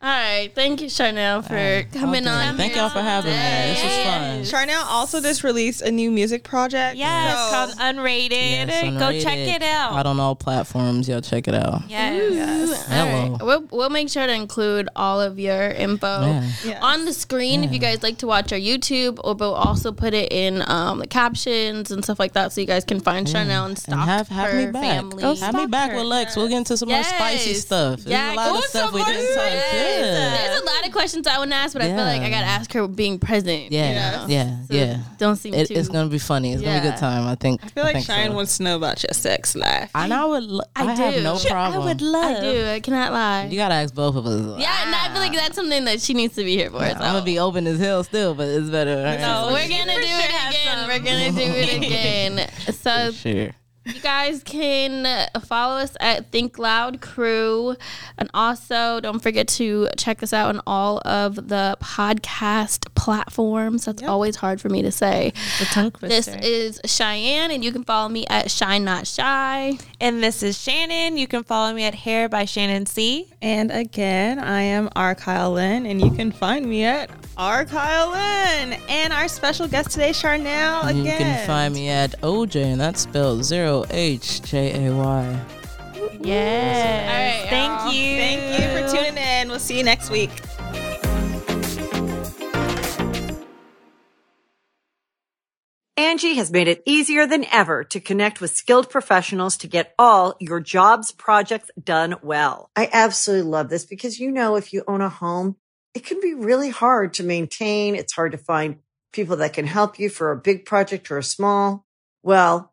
All right. Thank you, Charnele, for coming Okay. on. Thank here y'all for having me. This was fun. Charnele also just released a new music project. Yeah, it's So- called Unrated. Yes, Go check Unrated. it out. Out on all platforms. Y'all check it out. Yes. All Hello. right. We'll, we'll make sure to include all of your info Yeah. Yes. on the screen if you guys like to watch our YouTube, or we'll also put it in um, the captions and stuff like that so you guys can find Charnele and And have have her me back. family. have me back her. with Lex. We'll get into some more spicy Yes. stuff. There's Yeah, a lot go of stuff we didn't more touch. Yeah. There's a lot of questions I want to ask, but I feel like I gotta ask her being present. you Yeah, know? yeah, So yeah. Don't seem It, too. it's gonna be funny. It's gonna be a good time. I think. I feel like think Shine so. wants to know about your sex life. And I would. lo- I, I have no problem. I would love. I do. I cannot lie. You gotta ask both of us. yeah, and I feel like that's something that she needs to be here for. I'm gonna be open as hell still, but it's better. right? No, We're gonna do it again. some. We're gonna do it (laughs) again. So Sure. You guys can uh, follow us at Think Loud Crew, and also don't forget to check us out on all of the podcast platforms. That's always hard for me to say. The tongue This is Cheyenne, and you can follow me at Chey Not Shy. and this is Shanan. You can follow me at Hair by Shanan C. And again, I am R. Kyle Lynn, and you can find me at R. Kyle Lynn. And our special guest today, Charnele, again. You can find me at 0hjay, and that's spelled zero H J A Y. Yes. All right, Thank y'all. you. Thank you for tuning in. We'll see you next week. Angi has made it easier than ever to connect with skilled professionals to get all your jobs projects done well. I absolutely love this because, you know, if you own a home, it can be really hard to maintain. It's hard to find people that can help you for a big project or a small. Well,